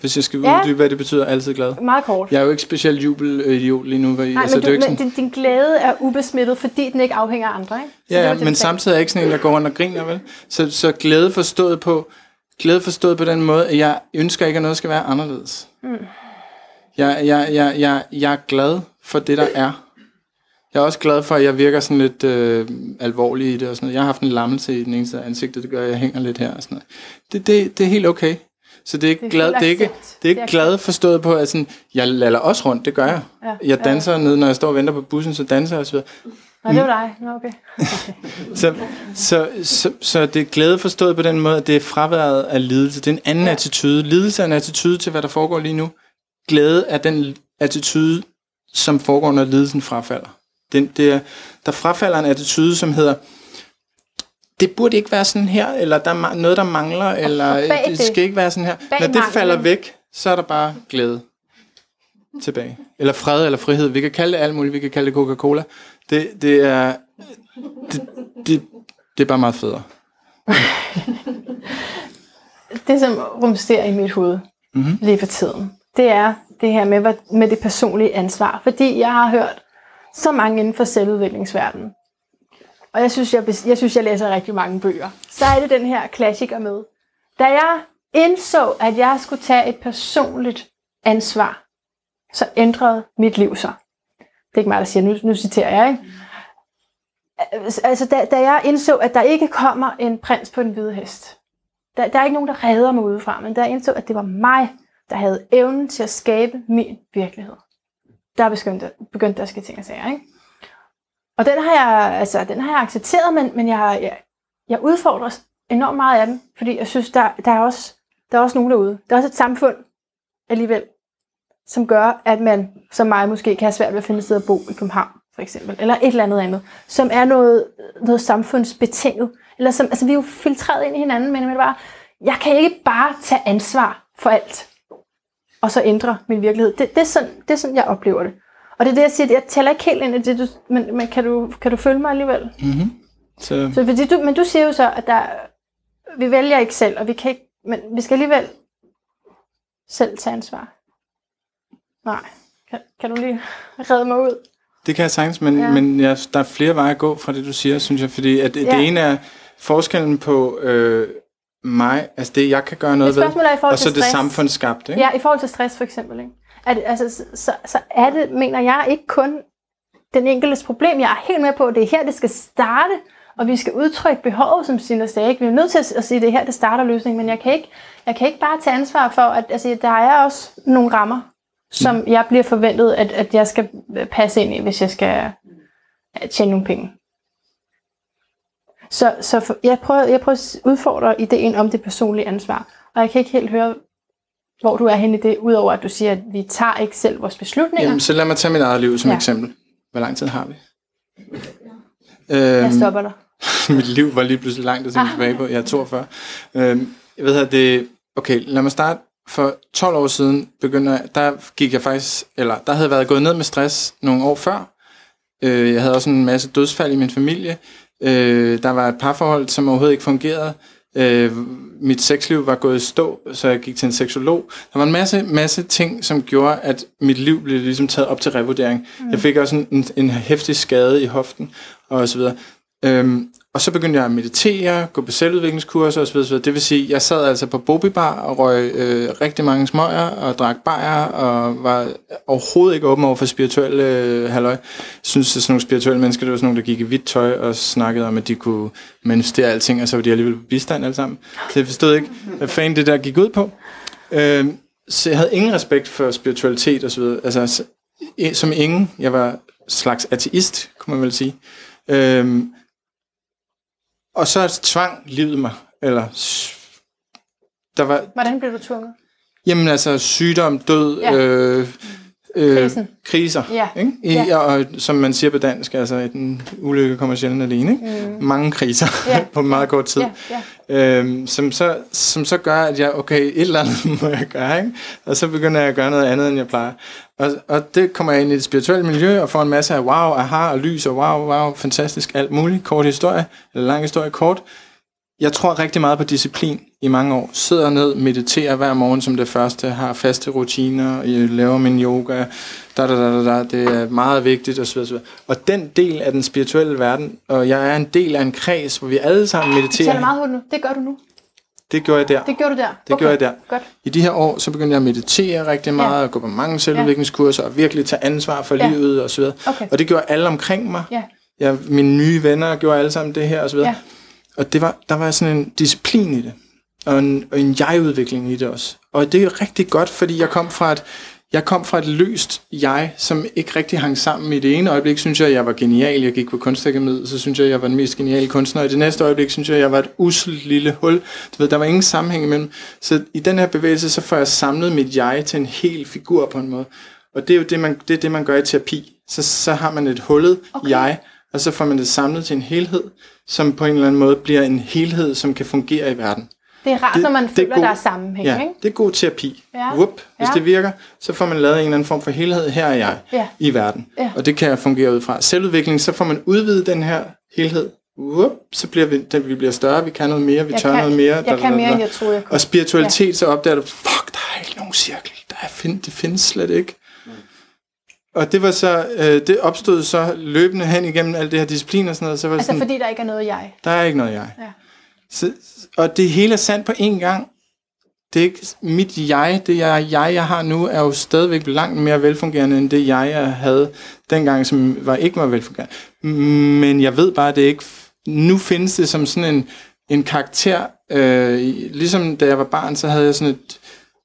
S4: hvis jeg skal
S2: Ja.
S4: uddybe, hvad det betyder, altid glad.
S2: Meget kort.
S4: Jeg er jo ikke specielt jubelidiot lige nu. Hvor,
S2: Nej,
S4: altså,
S2: men,
S4: det er jo
S2: du,
S4: ikke
S2: men
S4: sådan,
S2: din, din glæde er ubesmittet, fordi den ikke afhænger af andre, ikke? Så det
S4: ja,
S2: det, du
S4: men samtidig er jeg ikke sådan en, der går rundt og griner, vel? Så, så glæde forstået på glæde forstået på den måde, at jeg ønsker ikke, at noget skal være anderledes. Mm. Jeg, jeg, jeg, jeg, jeg er glad for det, der er. Jeg er også glad for, at jeg virker sådan lidt øh, alvorlig i det og sådan noget. Jeg har haft en lammelse i den ene side af ansigtet, det gør, at jeg hænger lidt her og sådan noget. Det, det, det er helt okay. Så det er ikke,
S2: Det er
S4: glad, det er ikke, det er ikke
S2: Det er
S4: glad forstået på, at sådan, jeg laller også rundt, det gør jeg.
S2: Ja,
S4: Jeg danser ned, når jeg står og venter på bussen, så danser jeg videre.
S2: Nej, det var dig. Nå, okay.
S4: Så, så, så, så det er glæde forstået på den måde, at det er fraværet af lidelse. Det er en anden
S2: Ja.
S4: ja. attitude. Lidelse er en attitude til, hvad der foregår lige nu. Glæde er den attitude, som foregår, når lidelsen frafalder. Den, det er, der frafalder en attitude, som hedder, det burde ikke være sådan her, eller der er noget, der mangler, eller det
S2: det-
S4: skal ikke være sådan her.
S2: bag
S4: Når det
S2: manglen-
S4: falder væk, så er der bare glæde tilbage. Eller fred eller frihed. Vi kan kalde det alt muligt. Vi kan kalde det Coca-Cola. Det, det er det, det, det er bare meget federe.
S2: Det, som rumsterer i mit hoved
S4: Mhm.
S2: mm-hmm. lige for tiden, det er det her med, med det personlige ansvar. Fordi jeg har hørt så mange inden for selvudviklingsverdenen, og jeg synes, jeg, jeg synes, jeg læser rigtig mange bøger, så er det den her klassiker med. Da jeg indså, at jeg skulle tage et personligt ansvar, så ændrede mit liv sig. Det er ikke mig, der siger, nu, nu citerer jeg, ikke? Altså, da, da jeg indså, at der ikke kommer en prins på den hvide hest, der, der er ikke nogen, der redder mig udefra, men da jeg indså, at det var mig, der havde evnen til at skabe min virkelighed, der begyndte, begyndte der at ske ting og sager, ikke? Og den har jeg, altså, den har jeg accepteret, men, men jeg, jeg, jeg udfordrer enormt meget af den, fordi jeg synes, der, der, er også, der er også nogen derude. Der er også et samfund alligevel, som gør, at man som mig måske kan have svært ved at finde et sted at bo i København, for eksempel, eller et eller andet andet, som er noget, noget samfundsbetinget, eller som, altså vi er jo filtreret ind i hinanden, men det bare, jeg kan ikke bare tage ansvar for alt, og så ændre min virkelighed. Det, det, er, sådan, det er sådan, jeg oplever det. Og det er det, jeg siger, jeg tæller ikke helt ind i det, du, men, men kan, du, kan du følge mig alligevel?
S4: Så
S2: Så fordi du, men du siger jo så, at der, vi vælger ikke selv, og vi kan ikke, men vi skal alligevel selv tage ansvar. Nej. Kan, kan du lige redde mig ud?
S4: det kan jeg sagtens, men,
S2: Ja.
S4: men jeg, der er flere veje at gå fra det, du siger, synes jeg. Fordi at det,
S2: Ja.
S4: det ene er forskellen på øh, mig, altså det, jeg kan gøre noget
S2: Et
S4: ved, og så det
S2: stress.
S4: samfundsskabte. Ikke?
S2: Ja, i forhold til stress for eksempel. Ikke? Det, altså, så- så, er det, mener jeg, ikke kun den enkeltes problem. Jeg er helt med på, at det er her, det skal starte, og vi skal udtrykke behovet, som Sina sagde. ikke? Vi er nødt til at, at sige, at det er her, det starter løsningen, men jeg kan ikke, jeg kan ikke bare tage ansvar for, at altså, der er også nogle rammer, som jeg bliver forventet, at, at jeg skal passe ind i, hvis jeg skal øh, tjene nogle penge. Så, så for, jeg, prøver, jeg prøver at udfordre ideen om det personlige ansvar, og jeg kan ikke helt høre, hvor du er henne i det, udover at du siger, at vi tager ikke selv vores beslutninger.
S4: Jamen, så lad mig tage mit eget liv som
S2: Ja.
S4: ja. eksempel. Hvor lang tid har vi?
S2: Jeg
S4: Øhm,
S2: stopper dig.
S4: mit liv var lige pludselig langt at tænke
S2: Ah.
S4: tilbage på. Jeg er 42. Øhm, jeg ved at det... Okay, lad mig starte. For 12 år siden begyndte jeg, der gik jeg faktisk, eller der havde jeg været gået ned med stress nogle år før. Øh, jeg havde også en masse dødsfald i min familie. Øh, der var et parforhold, som overhovedet ikke fungerede. Øh, mit sexliv var gået i stå, så jeg gik til en seksolog. Der var en masse, masse ting, som gjorde, at mit liv blev ligesom taget op til revurdering. Mm. Jeg fik også en, en, en hæftig skade i hoften, og så videre. Øhm, og så begyndte jeg at meditere, gå på selvudviklingskurser osv. osv. Det vil sige, jeg sad altså på Bobibar og røg øh, rigtig mange smøger og drak bajer og var overhovedet ikke åben over for spirituelle øh, halløj. Jeg synes, at sådan nogle spirituelle mennesker, det var sådan nogle, der gik i hvidt tøj og snakkede om, at de kunne manifestere alting, og så var de alligevel på bistand alle sammen. Så jeg forstod ikke, hvad fanden det der gik ud på. Øh, så jeg havde ingen respekt for spiritualitet osv. Altså, som ingen. Jeg var slags ateist, kunne man vel sige. Øh, og så tvang livet mig. Eller der var,
S2: Hvordan blev du tvunget?
S4: jamen altså sygdom, død,
S2: Ja.
S4: øh, øh,
S2: Krisen.
S4: kriser.
S2: Ja.
S4: Ikke? I,
S2: Ja.
S4: Og som man siger på dansk, altså en ulykke kommer sjældent alene. Ikke? Mm. Mange kriser
S2: Ja.
S4: på meget kort tid.
S2: Ja, ja.
S4: Øhm, som, så, som så gør, at jeg, okay, et eller andet må jeg gøre, ikke? Og så begynder jeg at gøre noget andet, end jeg plejer. Og, og det kommer jeg ind i det spirituelle miljø, og får en masse af wow, aha, og lys, og wow, wow, fantastisk, alt muligt. Kort historie, eller lang historie kort. Jeg tror rigtig meget på disciplin i mange år. Sidder ned, mediterer hver morgen som det første, har faste rutiner, jeg laver min yoga, da, da, da, da, det er meget vigtigt osv. osv. Og den del af den spirituelle verden, og jeg er en del af en kreds, hvor vi alle sammen
S2: Du
S4: mediterer.
S2: taler meget hurtigt nu. Det gør du nu.
S4: Det gjorde jeg der.
S2: Det gjorde du der.
S4: Det gjorde jeg der.
S2: Godt.
S4: I de her år, så begyndte jeg at meditere rigtig meget,
S2: Ja.
S4: og gå på mange selvudviklingskurser, og virkelig tage ansvar for
S2: Ja.
S4: livet og så videre.
S2: Okay.
S4: Og det gjorde alle omkring mig.
S2: Ja.
S4: Jeg, mine nye venner gjorde alle sammen det her og så videre.
S2: Ja.
S4: Og det var, der var sådan en disciplin i det, og en, og en jeg-udvikling i det også. Og det er rigtig godt, fordi jeg kom fra et, jeg kom fra et løst jeg, som ikke rigtig hang sammen. I det ene øjeblik synes jeg, at jeg var genial. Jeg gik på kunstakademiet, så synes jeg, at jeg var den mest geniale kunstner. Og i det næste øjeblik synes jeg, jeg var et uselt lille hul. Du ved, der var ingen sammenhæng imellem. Så i den her bevægelse, så får jeg samlet mit jeg til en hel figur på en måde. Og det er jo det, man, det, er det, man gør i terapi. Så, så har man et hullet okay. jeg, og så får man det samlet til en helhed, som på en eller anden måde bliver en helhed, som kan fungere i verden.
S2: Det er rart,
S4: Det-
S2: når man
S4: det er
S2: føler,
S4: god-
S2: der er sammenhæng,
S4: Ja,
S2: ikke?
S4: det er god terapi.
S2: Ja.
S4: Whoop. Hvis
S2: Ja.
S4: det virker, så får man lavet en eller anden form for helhed. Her er jeg
S2: Ja.
S4: i verden.
S2: Ja.
S4: Og det kan jeg fungere ud fra. Selvudvikling, så får man udvidet den her helhed. Whoop, så bliver vi, den, vi bliver større, vi kan noget mere, vi
S2: Jeg
S4: tør
S2: kan-
S4: noget mere.
S2: jeg
S4: da, da,
S2: kan
S4: da,
S2: mere,
S4: da.
S2: end jeg troede, jeg kunne.
S4: Og spiritualitet, så opdager du, fuck, der er ikke nogen cirkel. Der er, find, det findes slet ikke. Og det var så, øh, det opstod så løbende hen igennem alt det her disciplin og sådan noget. Så var det
S2: Altså
S4: sådan,
S2: fordi der ikke er noget jeg.
S4: der er ikke noget jeg.
S2: Ja.
S4: Så, og det hele er sandt på én gang. Det er ikke mit jeg, det jeg, jeg, jeg har nu, er jo stadigvæk langt mere velfungerende, end det jeg, jeg havde dengang, som var ikke var velfungerende. Men jeg ved bare, det er ikke... Nu findes det som sådan en, en karakter. Øh, ligesom da jeg var barn, så havde jeg sådan et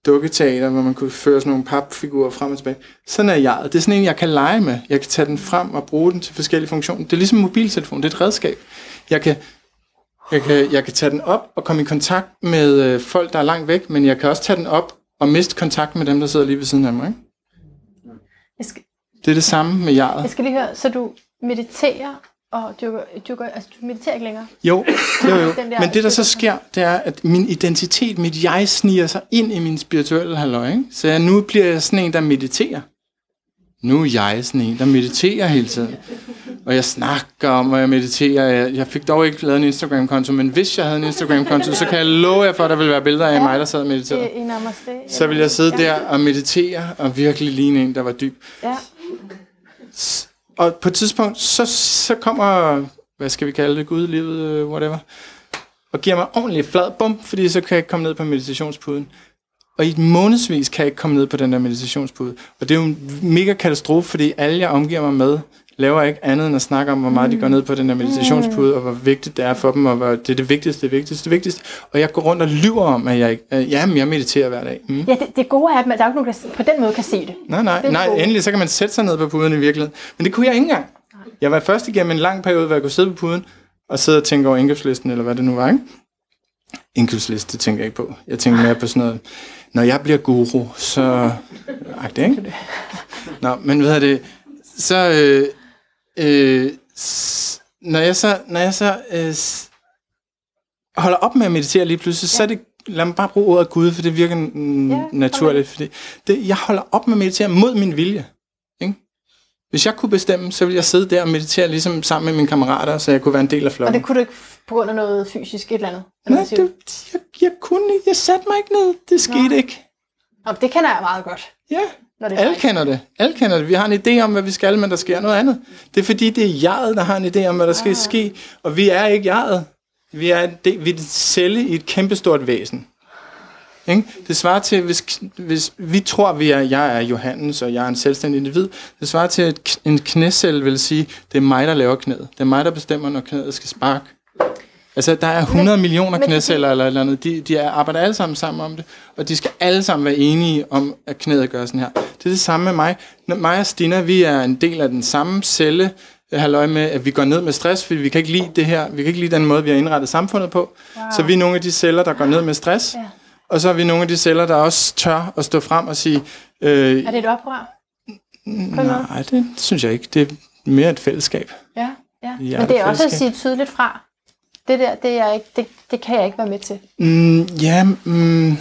S4: dukketeater, hvor man kunne føre sådan nogle papfigurer frem og tilbage. Sådan er jeg. Det er sådan en, jeg kan lege med. Jeg kan tage den frem og bruge den til forskellige funktioner. Det er ligesom mobiltelefon. Det er et redskab. Jeg kan jeg kan, jeg kan tage den op og komme i kontakt med øh, folk, der er langt væk, men jeg kan også tage den op og miste kontakt med dem, der sidder lige ved siden af mig. Ikke?
S2: Jeg skal,
S4: Det er det samme med jeget.
S2: jeg skal lige høre, så du mediterer, og dyrker, dyrker, altså du mediterer ikke længere?
S4: Jo, jo, jo.
S2: Der
S4: Men det, der så sker, det er, at min identitet, mit jeg, sniger sig ind i min spirituelle halløj. Ikke? Så jeg, nu bliver jeg sådan en, der mediterer. Nu er jeg sådan en, der mediterer hele tiden. Og jeg snakker om, at jeg mediterer. Jeg, jeg fik dog ikke lavet en Instagram-konto, men hvis jeg havde en Instagram-konto, så kan jeg love jer for, at der vil være billeder af mig, der sad og mediterede.
S2: I, i namaste?
S4: Så vil jeg sidde der og meditere, og virkelig ligne en, der var dyb.
S2: Ja.
S4: Og på et tidspunkt, så, så kommer, hvad skal vi kalde det, Gud, livet, øh, whatever, og giver mig ordentlig flad bum, fordi så kan jeg ikke komme ned på meditationspuden. Og i et månedsvis kan jeg ikke komme ned på den der meditationspude. Og det er jo en mega katastrofe, fordi alle jeg omgiver mig med, laver ikke andet end at snakke om, hvor meget de går ned på den der meditationspude, og hvor vigtigt det er for dem, og hvor det er det vigtigste, det vigtigste, det vigtigste. Og jeg går rundt og lyver om, at jeg, at, jamen, jeg mediterer hver dag. Mm.
S2: Ja, det, det gode er, at man- der er ikke nogen, der på den måde kan se det.
S4: Nej, nej,
S2: Det
S4: nej,
S2: gode.
S4: endelig så kan man sætte sig ned på puden i virkeligheden. Men det kunne jeg ikke engang. Jeg var først igennem en lang periode, hvor jeg kunne sidde på puden og sidde og tænke over indkøbslisten, eller hvad det nu var, ikke? indkøbsliste tænker jeg ikke på. Jeg tænker mere på sådan noget, når jeg bliver guru, så... Agtigt, ikke? Nå, men hvad er det? Så... Øh, øh, s- når jeg så, når jeg så øh, s- holder op med at meditere lige pludselig, ja. så er det, lad mig bare bruge ordet Gud, for det virker mm,
S2: Ja,
S4: naturligt. Fordi det, jeg holder op med at meditere mod min vilje. Ikke? Hvis jeg kunne bestemme, så ville jeg sidde der og meditere ligesom sammen med mine kammerater, så jeg kunne være en del af
S2: Og
S4: flokken.
S2: det kunne du ikke på grund af noget fysisk et eller andet?
S4: Nej, det, jeg, jeg kunne ikke. Jeg satte mig ikke ned. Det skete
S2: Nå.
S4: ikke.
S2: Nå, det kender jeg meget godt.
S4: Ja,
S2: Når det
S4: alle kender det. Alle kender det. Vi har en idé om, hvad vi skal, men der sker noget andet. Det er fordi, det er jeget, der har en idé om, hvad der skal ske. Og vi er ikke jeget. Vi er, det, vi er en celle i et kæmpestort væsen. Ikke? Det svarer til, hvis, hvis vi tror, vi er, jeg er Johannes, og jeg er en selvstændig individ, det svarer til, at en knæcelle vil sige, det er mig, der laver knæet. Det er mig, der bestemmer, når knæet skal sparke. Altså, der er 100 men, millioner
S2: men
S4: knæceller eller eller andet. De, de er, arbejder alle sammen sammen om det, og de skal alle sammen være enige om, at knæet gør sådan her. Det er det samme med mig. Når mig og Stina, vi er en del af den samme celle, har løg med, at vi går ned med stress, fordi vi kan ikke lide det her, vi kan ikke lide den måde, vi har indrettet samfundet på. Wow. Så vi er nogle af de celler, der går ned med stress,
S2: Ja.
S4: og så er vi nogle af de celler, der også tør at stå frem og sige, øh,
S2: Er det et oprør?
S4: Nej, det synes jeg ikke. Det er mere et fællesskab.
S2: Ja, ja. Men det er også at sige tydeligt fra. Det der, det, er jeg ikke, det, det kan jeg ikke være med til.
S4: Mm, ja, mm,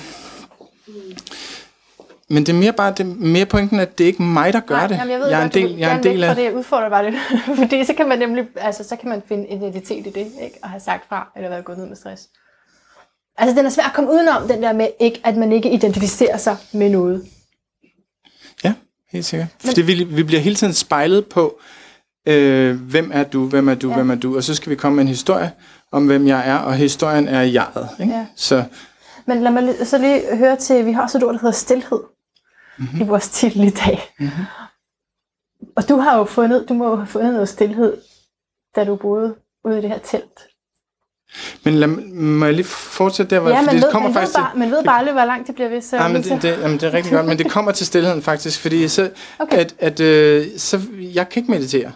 S4: men det er mere bare det er mere pointen, at det er ikke mig, der gør
S2: Nej,
S4: det.
S2: Jamen, jeg, ved
S4: jeg er en del, jeg er en del af...
S2: fra det, jeg udfordrer bare lidt. Fordi så kan man nemlig, altså så kan man finde identitet i det, ikke? Og have sagt fra, eller været gået ned med stress. Altså den er svær at komme udenom, den der med, ikke, at man ikke identificerer sig med noget.
S4: Ja, helt sikkert. Fordi vi, vi bliver hele tiden spejlet på, øh, hvem er du, hvem er du,
S2: ja.
S4: hvem er du, og så skal vi komme med en historie om, hvem jeg er, og historien er jeget. Ikke?
S2: Ja.
S4: Så
S2: Men lad mig så lige høre til, vi har også et ord, der hedder stillhed mm-hmm. i vores titel i dag. Mm-hmm. Og du har jo fundet, du må jo have fundet noget stillhed, da du boede ude i det her telt.
S4: Men lad, må jeg lige fortsætte der, hvor,
S2: Ja, man
S4: fordi
S2: ved,
S4: det kommer faktisk
S2: ved bare, man ved bare aldrig, hvor langt det bliver ved. Så
S4: Ja, men det,
S2: til-
S4: det, jamen, det er rigtig godt, men det kommer til stillheden faktisk, fordi så,
S2: okay.
S4: at, at øh, så, jeg kan ikke meditere.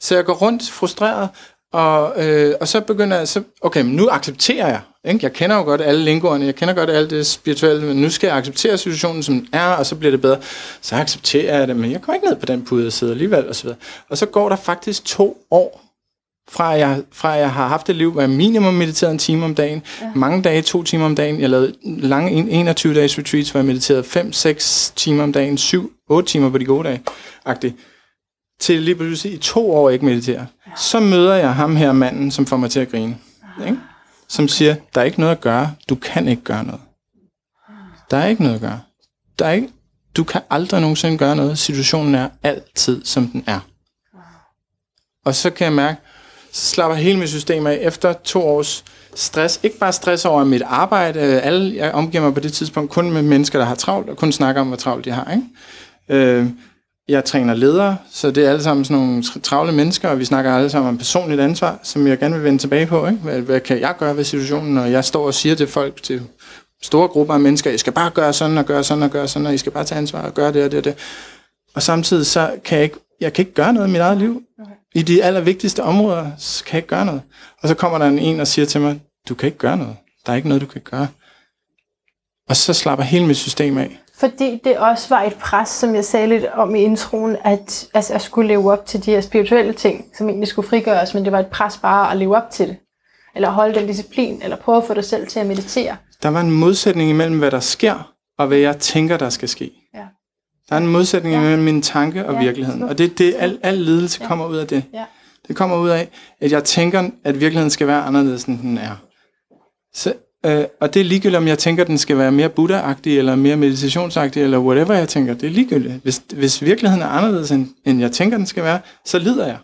S4: Så jeg går rundt frustreret, og, øh, og så begynder jeg, så, okay, men nu accepterer jeg. Ikke? Jeg kender jo godt alle lingoerne, jeg kender godt alt det spirituelle, men nu skal jeg acceptere situationen, som den er, og så bliver det bedre. Så accepterer jeg det, men jeg går ikke ned på den pude, jeg sidder alligevel, og så videre. Og så går der faktisk to år, fra jeg, fra jeg har haft et liv, hvor jeg minimum mediterede en time om dagen, ja. mange dage, to timer om dagen. Jeg lavede lange en- 21-dages retreats, hvor jeg mediterede 5-6 timer om dagen, 7-8 timer på de gode dage, agtigt. Til lige pludselig i to år ikke meditere. Så møder jeg ham her manden, som får mig til at grine. Ikke? Som siger, der er ikke noget at gøre, du kan ikke gøre noget. Der er ikke noget at gøre. Der er ikke, du kan aldrig nogensinde gøre noget. Situationen er altid, som den er. Og så kan jeg mærke, så slapper hele mit system af efter to års stress. Ikke bare stress over mit arbejde. Alle, jeg omgiver mig på det tidspunkt kun med mennesker, der har travlt, og kun snakker om, hvor travlt de har. Ikke? Øh, jeg træner ledere, så det er alle sammen sådan nogle travle mennesker, og vi snakker alle sammen om personligt ansvar, som jeg gerne vil vende tilbage på. Ikke? Hvad, hvad kan jeg gøre ved situationen, når jeg står og siger til folk, til store grupper af mennesker, I skal bare gøre sådan og gøre sådan og gøre sådan, og I skal bare tage ansvar og gøre det og det og det. Og samtidig så kan jeg ikke, jeg kan ikke gøre noget i mit eget liv. I de allervigtigste områder så kan jeg ikke gøre noget. Og så kommer der en en og siger til mig, du kan ikke gøre noget. Der er ikke noget, du kan gøre. Og så slapper hele mit system af.
S2: Fordi det også var et pres, som jeg sagde lidt om i introen, at altså, jeg skulle leve op til de her spirituelle ting, som egentlig skulle frigøres, men det var et pres bare at leve op til det. Eller holde den disciplin, eller prøve at få dig selv til at meditere.
S4: Der var en modsætning imellem, hvad der sker, og hvad jeg tænker, der skal ske.
S2: Ja.
S4: Der er en modsætning
S2: Ja.
S4: mellem min tanke og
S2: Ja,
S4: virkeligheden. Og det er det, al, al lidelse ja. kommer ud af det.
S2: Ja.
S4: Det kommer ud af, at jeg tænker, at virkeligheden skal være anderledes, end den er. Så, øh, og det er ligegyldigt, om jeg tænker, at den skal være mere buddhaagtig, eller mere meditationsagtig, eller whatever jeg tænker. Det er ligegyldigt. Hvis, hvis virkeligheden er anderledes, end, end jeg tænker, den skal være, så lider jeg.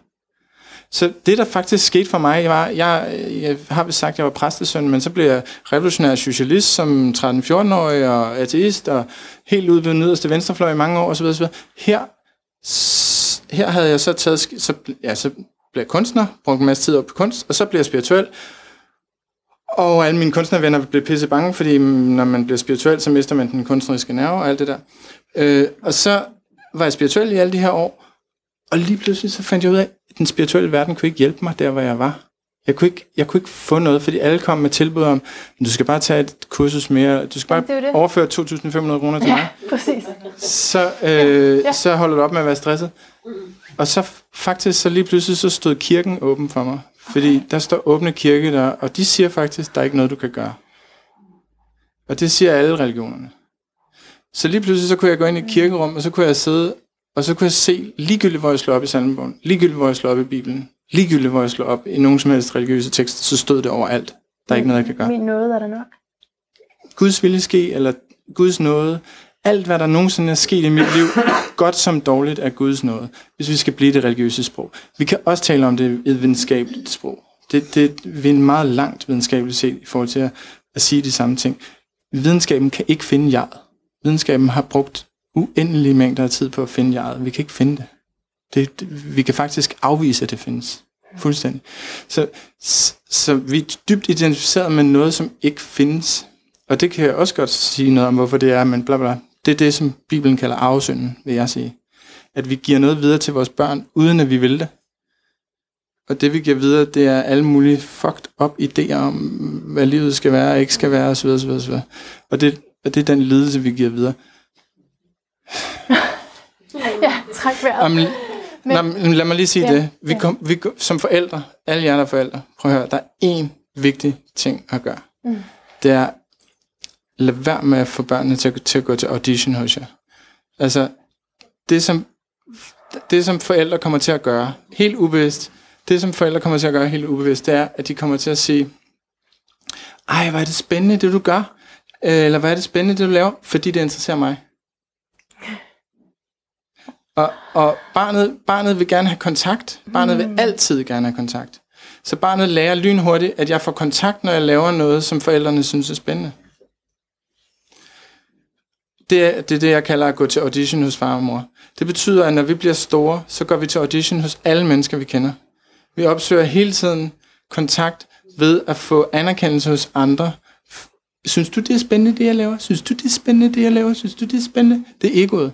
S4: Så det, der faktisk skete for mig, var, jeg, jeg har vist sagt, at jeg var præstesøn, men så blev jeg revolutionær socialist som 13-14-årig og ateist, og helt ude på den yderste venstrefløj i mange år osv. osv. Her, her havde jeg så taget, så, ja, så blev jeg kunstner, brugte en masse tid op på kunst, og så blev jeg spirituel. Og alle mine kunstnervenner blev pisse bange, fordi når man bliver spirituel, så mister man den kunstneriske nerve og alt det der. Øh, og så var jeg spirituel i alle de her år, og lige pludselig så fandt jeg ud af, at den spirituelle verden kunne ikke hjælpe mig der, hvor jeg var. Jeg kunne, ikke, jeg kunne ikke få noget, fordi alle kom med tilbud om, "Men du skal bare tage et kursus mere, du skal bare
S2: det det.
S4: overføre 2.500 kroner til mig,
S2: Ja, præcis.
S4: så, øh,
S2: Ja.
S4: så holder du op med at være stresset. Og så faktisk, så lige pludselig, så stod kirken åben for mig. Fordi der står åbne kirke der, og de siger faktisk, der er ikke noget, du kan gøre. Og det siger alle religionerne. Så lige pludselig, så kunne jeg gå ind i et kirkerum, og så kunne jeg sidde, og så kunne jeg se, ligegyldigt hvor jeg slår op i salmebogen, ligegyldigt hvor jeg slår op i Bibelen, ligegyldigt hvor jeg slår op i nogen som helst religiøse tekster, så stod det overalt. Der er ikke noget, jeg kan gøre.
S2: Min noget er der nok.
S4: Guds vilje ske, eller Guds nåde. Alt, hvad der nogensinde er sket i mit liv, godt som dårligt, er Guds nåde, hvis vi skal blive det religiøse sprog. Vi kan også tale om det i et videnskabeligt sprog. Det, det vi er meget langt videnskabeligt set i forhold til at, at sige de samme ting. Videnskaben kan ikke finde jeget. Videnskaben har brugt uendelige mængder af tid på at finde jeget. Vi kan ikke finde det. det, det vi kan faktisk afvise, at det findes. Fuldstændig. Så, så, så vi er dybt identificeret med noget, som ikke findes. Og det kan jeg også godt sige noget om, hvorfor det er, men bla bla. Det er det, som Bibelen kalder arvesynden, vil jeg sige. At vi giver noget videre til vores børn, uden at vi vil det. Og det, vi giver videre, det er alle mulige fucked up idéer om, hvad livet skal være og ikke skal være, osv. osv., osv. Og det, og det er den lidelse, vi giver videre.
S2: Ja, træk vejret.
S4: Jamen,
S2: Men-
S4: men lad mig lige sige
S2: Ja,
S4: ja, det. Vi,
S2: ja.
S4: kom, vi kom, som forældre, alle jer der er forældre, prøv at høre, der er én vigtig ting at gøre.
S2: Mm.
S4: Det er, lad være med at få børnene til, at- til at gå til audition hos jer. Altså, det som, det som forældre kommer til at gøre, helt ubevidst, det som forældre kommer til at gøre helt ubevidst, det er, at de kommer til at sige, ej, hvor er det spændende, det du gør, Øh, eller hvad er det spændende, det du laver, fordi det interesserer mig. Og, og barnet, barnet vil gerne have kontakt. Barnet vil altid gerne have kontakt. Så barnet lærer lynhurtigt, at jeg får kontakt, når jeg laver noget, som forældrene synes er spændende. Det er, det er det, jeg kalder at gå til audition hos far og mor. Det betyder, at når vi bliver store, så går vi til audition hos alle mennesker, vi kender. Vi opsøger hele tiden kontakt ved at få anerkendelse hos andre. Synes du, det er spændende, det jeg laver? Synes du, det er spændende, det jeg laver? Synes du, det er spændende? Det er egoet.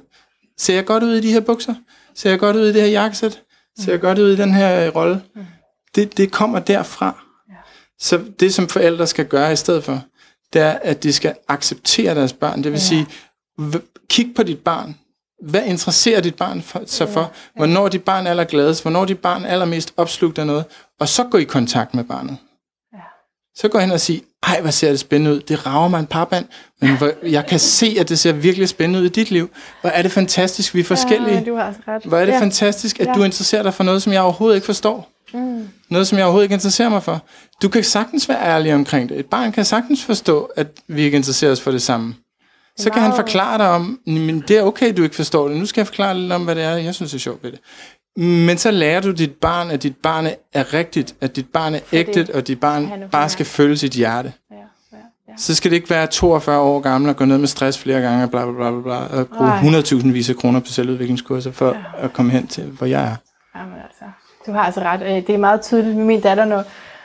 S4: Ser jeg godt ud i de her bukser? Ser jeg godt ud i det her jakkesæt? Ser jeg godt ud i den her øh, rolle? Det, det kommer derfra. Så det, som forældre skal gøre i stedet for, det er, at de skal acceptere deres børn. Det vil ja. sige, kig på dit barn. Hvad interesserer dit barn for, sig for? Hvornår er dit barn allergladest? Hvornår er dit barn allermest opslugt af noget? Og så gå i kontakt med barnet. Så gå hen og sige, ej, hvad ser det spændende ud. Det rager mig en parband, men hvor, jeg kan se, at det ser virkelig spændende ud i dit liv. Hvor er det fantastisk, vi er forskellige.
S2: Ja, du har ret.
S4: Hvor er det
S2: ja.
S4: fantastisk, at
S2: ja.
S4: du interesserer dig for noget, som jeg overhovedet ikke forstår. Mm. Noget, som jeg overhovedet ikke interesserer mig for. Du kan sagtens være ærlig omkring det. Et barn kan sagtens forstå, at vi ikke interesserer os for det samme. Så kan han forklare dig om, men det er okay, du ikke forstår det. Nu skal jeg forklare lidt om, hvad det er, jeg synes er sjovt ved det. Men så lærer du dit barn, at dit barn er rigtigt, at dit barn er ægtet, og dit barn bare skal følge sit hjerte.
S2: Ja, ja, ja.
S4: Så skal det ikke være 42 år gammel og gå ned med stress flere gange og bla bla bla bla, og bruge
S2: Nej.
S4: 100.000 vis af kroner på selvudviklingskurser for ja. at komme hen til, hvor jeg er.
S2: Jamen altså, du har altså ret. Øh, Det er meget tydeligt med min datter, når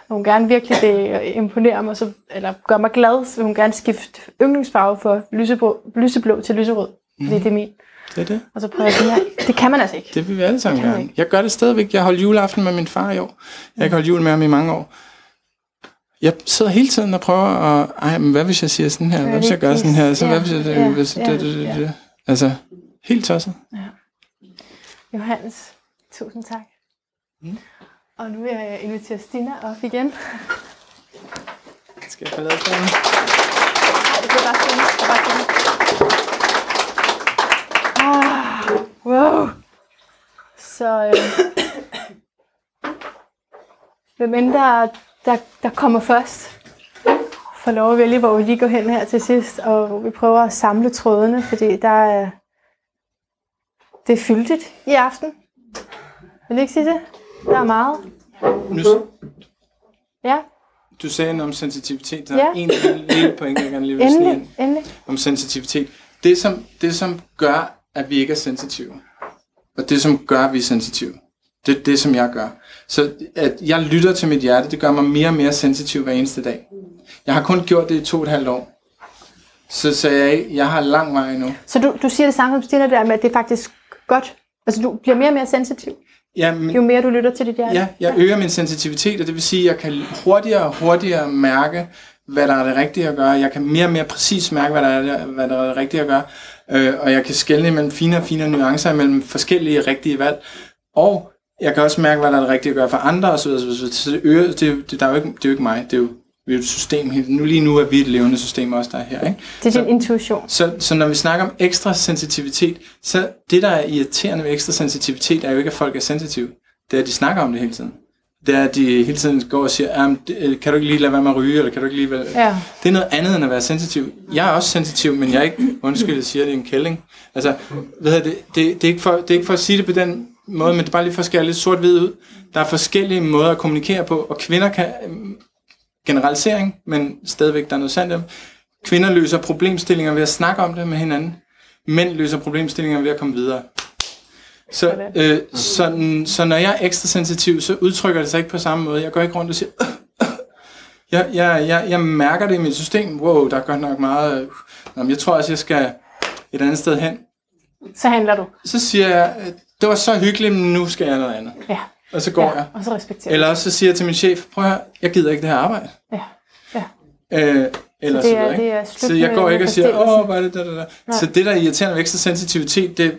S2: når hun gerne virkelig det imponerer mig, så, eller gør mig glad, så vil hun gerne skifte yndlingsfarve for lyseblå, lyseblå til lyserød. Fordi det er min.
S4: Det er det.
S2: Og så prøver jeg sådan her. Det kan man altså ikke.
S4: Det vil vi alle sammen
S2: Det
S4: gerne.
S2: ikke.
S4: Jeg gør det stadigvæk. Jeg holdt juleaften med min far i år. Jeg har holdt jul med ham i mange år. Jeg sidder hele tiden og prøver at... Ej, men hvad hvis jeg siger sådan her? Hvad hvis jeg gør sådan her? Så
S2: Ja,
S4: hvad hvis jeg...
S2: ja,
S4: hvis
S2: ja,
S4: det, det, det,
S2: ja.
S4: det. Altså, helt tosset.
S2: Johannes, tusind tak. Og nu vil jeg invitere Stina op igen.
S4: Skal jeg forlade det?
S2: Nej, det bliver bare Stina. Det er bare Stina. Ah, wow. Så øh, hvem end der, der, der kommer først, får lov at vælge, hvor vi lige går hen her til sidst, og hvor vi prøver at samle trådene, fordi der er, det er fyldigt i aften. Vil du ikke sige det? Der er meget.
S4: Nu,
S2: Ja,
S4: du sagde noget om sensitivitet. Der
S2: Ja.
S4: er en lille, lille point, jeg gerne lige vil snige ind.
S2: endelig, endelig.
S4: om sensitivitet. Det som, det, som gør, at vi ikke er sensitive, og det, som gør, at vi er sensitive, det er det, som jeg gør. Så at jeg lytter til mit hjerte, det gør mig mere og mere sensitiv hver eneste dag. Jeg har kun gjort det i to og et halvt år. Så sagde jeg, jeg har lang vej endnu.
S2: Så du, du siger det samme som Stina der med, at det er faktisk godt. Altså du bliver mere og mere sensitiv.
S4: Ja, men,
S2: Jo mere du lytter til dit hjerte.
S4: Ja, jeg øger min sensitivitet, og det vil sige, at jeg kan hurtigere og hurtigere mærke, hvad der er det rigtige at gøre. Jeg kan mere og mere præcis mærke, hvad der er det, hvad der er det rigtige at gøre. Øh, og jeg kan skelne mellem fine og fine nuancer mellem forskellige rigtige valg. Og jeg kan også mærke, hvad der er det rigtige at gøre for andre osv. Så, så det, øger, det, det, der er jo ikke, det er jo ikke mig, det er jo, vi er et system. Nu lige nu er vi et levende system også, der er her. Ikke?
S2: Det er
S4: Så-
S2: din intuition.
S4: Så, så når vi snakker om ekstra sensitivitet, så det, der er irriterende ved ekstra sensitivitet, er jo ikke, at folk er sensitive. Det er, at de snakker om det hele tiden. Det er, at de hele tiden går og siger, "Jamen, det- øh, kan du ikke lige lade være med at ryge, eller kan du ikke lige... Vel?
S2: Ja.
S4: Det er noget andet end at være sensitiv. Jeg er også sensitiv, men jeg er ikke, undskyld, jeg siger, det er en kælling. Altså, ved jeg, det, det, det, er ikke for, det er ikke for at sige det på den måde, men det er bare lige for at skære lidt sort-hvid ud. Der er forskellige måder at kommunikere på, og kvinder kan, generalisering, men stadigvæk der er noget sandt om, kvinder løser problemstillinger ved at snakke om det med hinanden. Mænd løser problemstillinger ved at komme videre. Så, øh, så, så når jeg er ekstra sensitiv, så udtrykker det sig ikke på samme måde. Jeg går ikke rundt og siger, jeg, jeg, jeg, jeg mærker det i mit system. Wow, der er godt nok meget... Øh, nå, men jeg tror også, jeg skal et andet sted hen.
S2: Så handler du.
S4: Så siger jeg, øh, det var så hyggeligt, men nu skal jeg noget andet.
S2: Ja.
S4: Og så går
S2: ja.
S4: jeg.
S2: Og så respekterer
S4: Eller også så siger jeg til min chef, prøv at høre, jeg gider ikke det her arbejde.
S2: Ja. Ja.
S4: Øh, eller
S2: Så det
S4: så,
S2: er-
S4: ikke?
S2: det er
S4: så jeg går ikke og siger, åh, hvad er det, der, der, der. Så det, der er irriterende ved ekstra sensitivitet, det er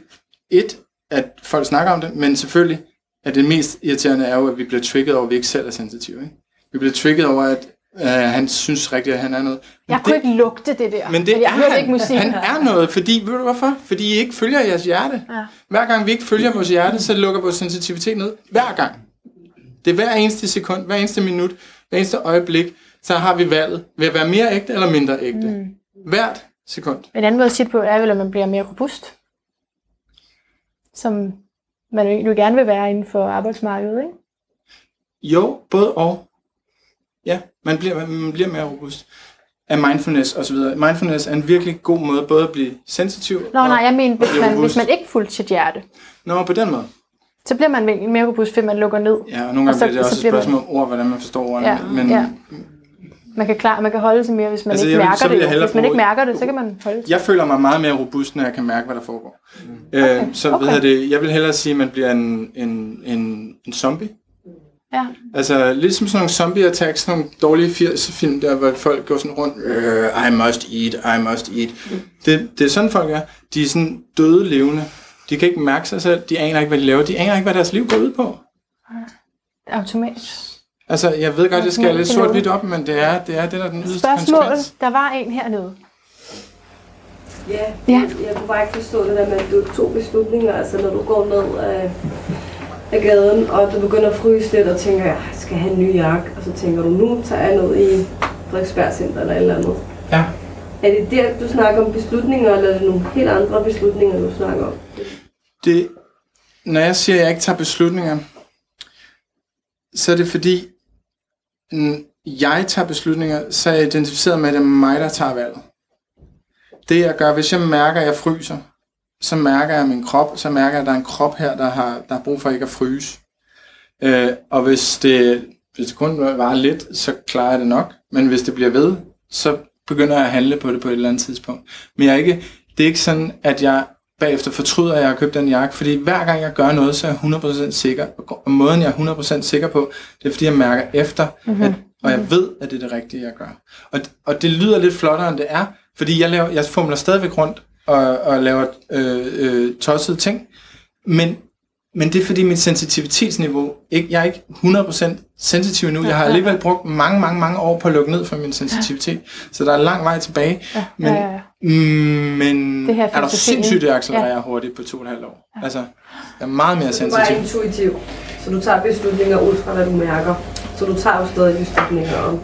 S4: et, at folk snakker om det, men selvfølgelig, at det mest irriterende er jo, at vi bliver trigget over, at vi ikke selv er sensitive. Ikke? Vi bliver trigget over, at øh, han synes rigtigt, at han er noget. Men
S2: Jeg kunne ikke lugte det der.
S4: men det
S2: jeg
S4: er
S2: hørte
S4: han.
S2: ikke musik.
S4: Han er noget, fordi, ved du hvorfor? Fordi I ikke følger jeres hjerte.
S2: Ja.
S4: Hver gang vi ikke følger vores hjerte, så lukker vores sensitivitet ned. Hver gang. Det er hver eneste sekund, hver eneste minut, hver eneste øjeblik, så har vi valget. Vil jeg være mere ægte eller mindre ægte? Mm. Hvert sekund.
S2: En anden måde at sige det på er vel, at man bliver mere robust. Som man jo gerne vil være inden for arbejdsmarkedet, ikke?
S4: Jo, både og. Ja, man bliver, man bliver mere robust af mindfulness osv. Mindfulness er en virkelig god måde både at blive sensitiv
S2: Nå,
S4: og,
S2: nej, jeg mener,
S4: og
S2: hvis man,
S4: robust.
S2: hvis man ikke fulgte sit hjerte,
S4: Nå, på den måde.
S2: så bliver man mere robust, fordi man lukker ned.
S4: Ja, og nogle
S2: Og
S4: gange
S2: så-
S4: bliver det
S2: så
S4: også et
S2: man-
S4: spørgsmål om ord, hvordan man forstår ordene.
S2: Ja,
S4: men
S2: ja. Man kan, klar, man kan holde sig mere, hvis man
S4: Altså,
S2: ikke
S4: jeg
S2: mærker det. Hvis man ikke mærker det, så kan man holde sig.
S4: jeg føler mig meget mere robust, når jeg kan mærke, hvad der foregår. Okay. Øh, så
S2: okay.
S4: Ved jeg, det, jeg vil hellere sige, at man bliver en, en, en, en zombie.
S2: Ja.
S4: Altså, lidt som sådan nogle zombie attacks, sådan nogle dårlige 80 film der, hvor folk går sådan rundt, "Øh, I must eat, I must eat. Det, det er sådan folk er. De er sådan døde levende. De kan ikke mærke sig selv, de aner ikke, hvad de laver, de aner ikke, hvad deres liv går ud på.
S2: Automatisk.
S4: Altså, jeg ved godt, jeg skal lidt
S2: det
S4: sort-hvidt op, men det er, det er det, der er den yderste
S2: Spørgsmål.
S4: konsekvens.
S2: Der var en hernede.
S5: Ja,
S2: Ja.
S5: jeg, kunne bare ikke forstå det der med, at du tog beslutninger, altså når du går ned af, af gaden, og du begynder at fryse lidt, og tænker, jeg skal have en ny jakke, og så tænker du, nu tager jeg ned i Frederiksberg Center eller et eller andet.
S4: Ja.
S5: Er det der, du snakker om beslutninger, eller er det nogle helt andre beslutninger, du snakker om?
S4: det, når jeg siger, at jeg ikke tager beslutninger, så er det fordi, jeg tager beslutninger, så er jeg identificeret med, at det er mig, der tager valget. Det jeg gør, hvis jeg mærker, at jeg fryser, så mærker jeg min krop, så mærker jeg, at der er en krop her, der har, der har brug for ikke at fryse. Øh, og hvis det, hvis det kun var lidt, så klarer jeg det nok. Men hvis det bliver ved, så begynder jeg at handle på det på et eller andet tidspunkt. Men jeg er ikke, det er ikke sådan, at jeg bagefter fortryder, at jeg har købt den jakke, fordi hver gang jeg gør noget, så er jeg 100% sikker. Og måden, jeg er 100% sikker på, det er, fordi jeg mærker efter, mm-hmm. at, og jeg ved, at det er det rigtige, jeg gør. Og, og det lyder lidt flottere, end det er, fordi jeg, laver, jeg fumler stadigvæk rundt og, og laver øh, øh, tossede ting, men, men det er fordi mit sensitivitetsniveau, ikke, jeg er ikke 100% sensitiv endnu. Jeg har alligevel brugt mange, mange, mange år på at lukke ned for min sensitivitet, så der er lang vej tilbage. Men,
S2: ja, ja.
S4: Men
S2: Det her
S4: er der sindssygt, det accelererer ja. hurtigt på to og et halvt år. Altså, jeg er meget mere
S5: Så du er
S4: sensitiv.
S5: intuitiv, så du tager beslutninger ud fra, hvad du mærker. Så du tager jo stadig beslutninger om,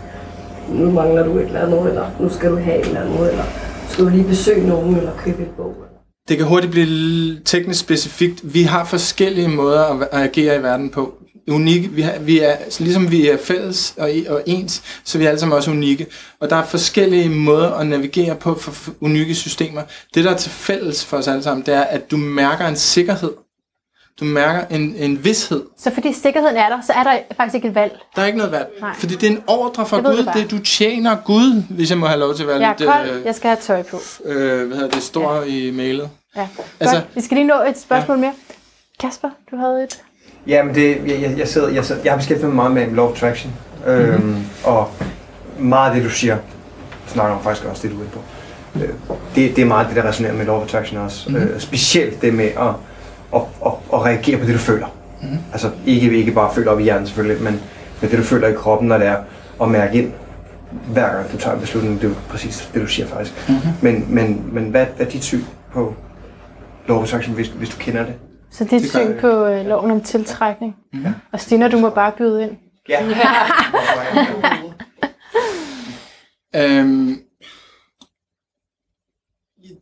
S5: nu mangler du et eller andet, eller nu skal du have et eller andet, eller skal du lige besøge nogen, eller købe et bog.
S4: Det kan hurtigt blive teknisk specifikt. Vi har forskellige måder at, agere i verden på. Unikke. Vi, har, vi er, ligesom vi er fælles og, og ens, så vi er alle sammen også unikke. Og der er forskellige måder at navigere på for unikke systemer. Det, der er til fælles for os alle sammen, det er, at du mærker en sikkerhed. Du mærker en, en vidshed.
S2: Så fordi sikkerheden er der, så er der faktisk ikke et valg.
S4: Der er ikke noget valg.
S2: Nej.
S4: Fordi det er en ordre fra
S2: Jeg
S4: Gud.
S2: det.
S4: Det, du tjener Gud, hvis jeg må have lov til at være
S2: Jeg er
S4: lidt...
S2: kold, jeg skal have tøj på.
S4: øh, hvad hedder det, stor ja. i mailet.
S2: Ja.
S4: Altså-
S2: Godt. Vi skal lige nå et spørgsmål mere. Kasper, du havde et.
S6: Ja, men det, jeg, jeg, jeg, sidder, jeg, sidder, jeg har beskæftiget mig meget med Law of Attraction, øhm, mm-hmm. og meget af det, du siger, snakker om faktisk også det, du er på. Øh, det, det er meget det, der resonerer med Law of Attraction også. Mm-hmm. Øh, specielt det med at, at, at, at reagere på det, du føler. Mm-hmm. Altså ikke, ikke bare føle op i hjernen selvfølgelig, men, men det, du føler i kroppen, når det er at mærke ind, hver gang du tager en beslutning. Det er jo præcis det, du siger faktisk. Mm-hmm. Men, men, men hvad er dit syn på of Attraction, hvis, hvis du kender det?
S2: Så dit
S6: Det
S2: syn på øh, loven om tiltrækning.
S6: Ja.
S2: Og Stina, du må bare byde ind.
S6: Ja.
S4: Øhm,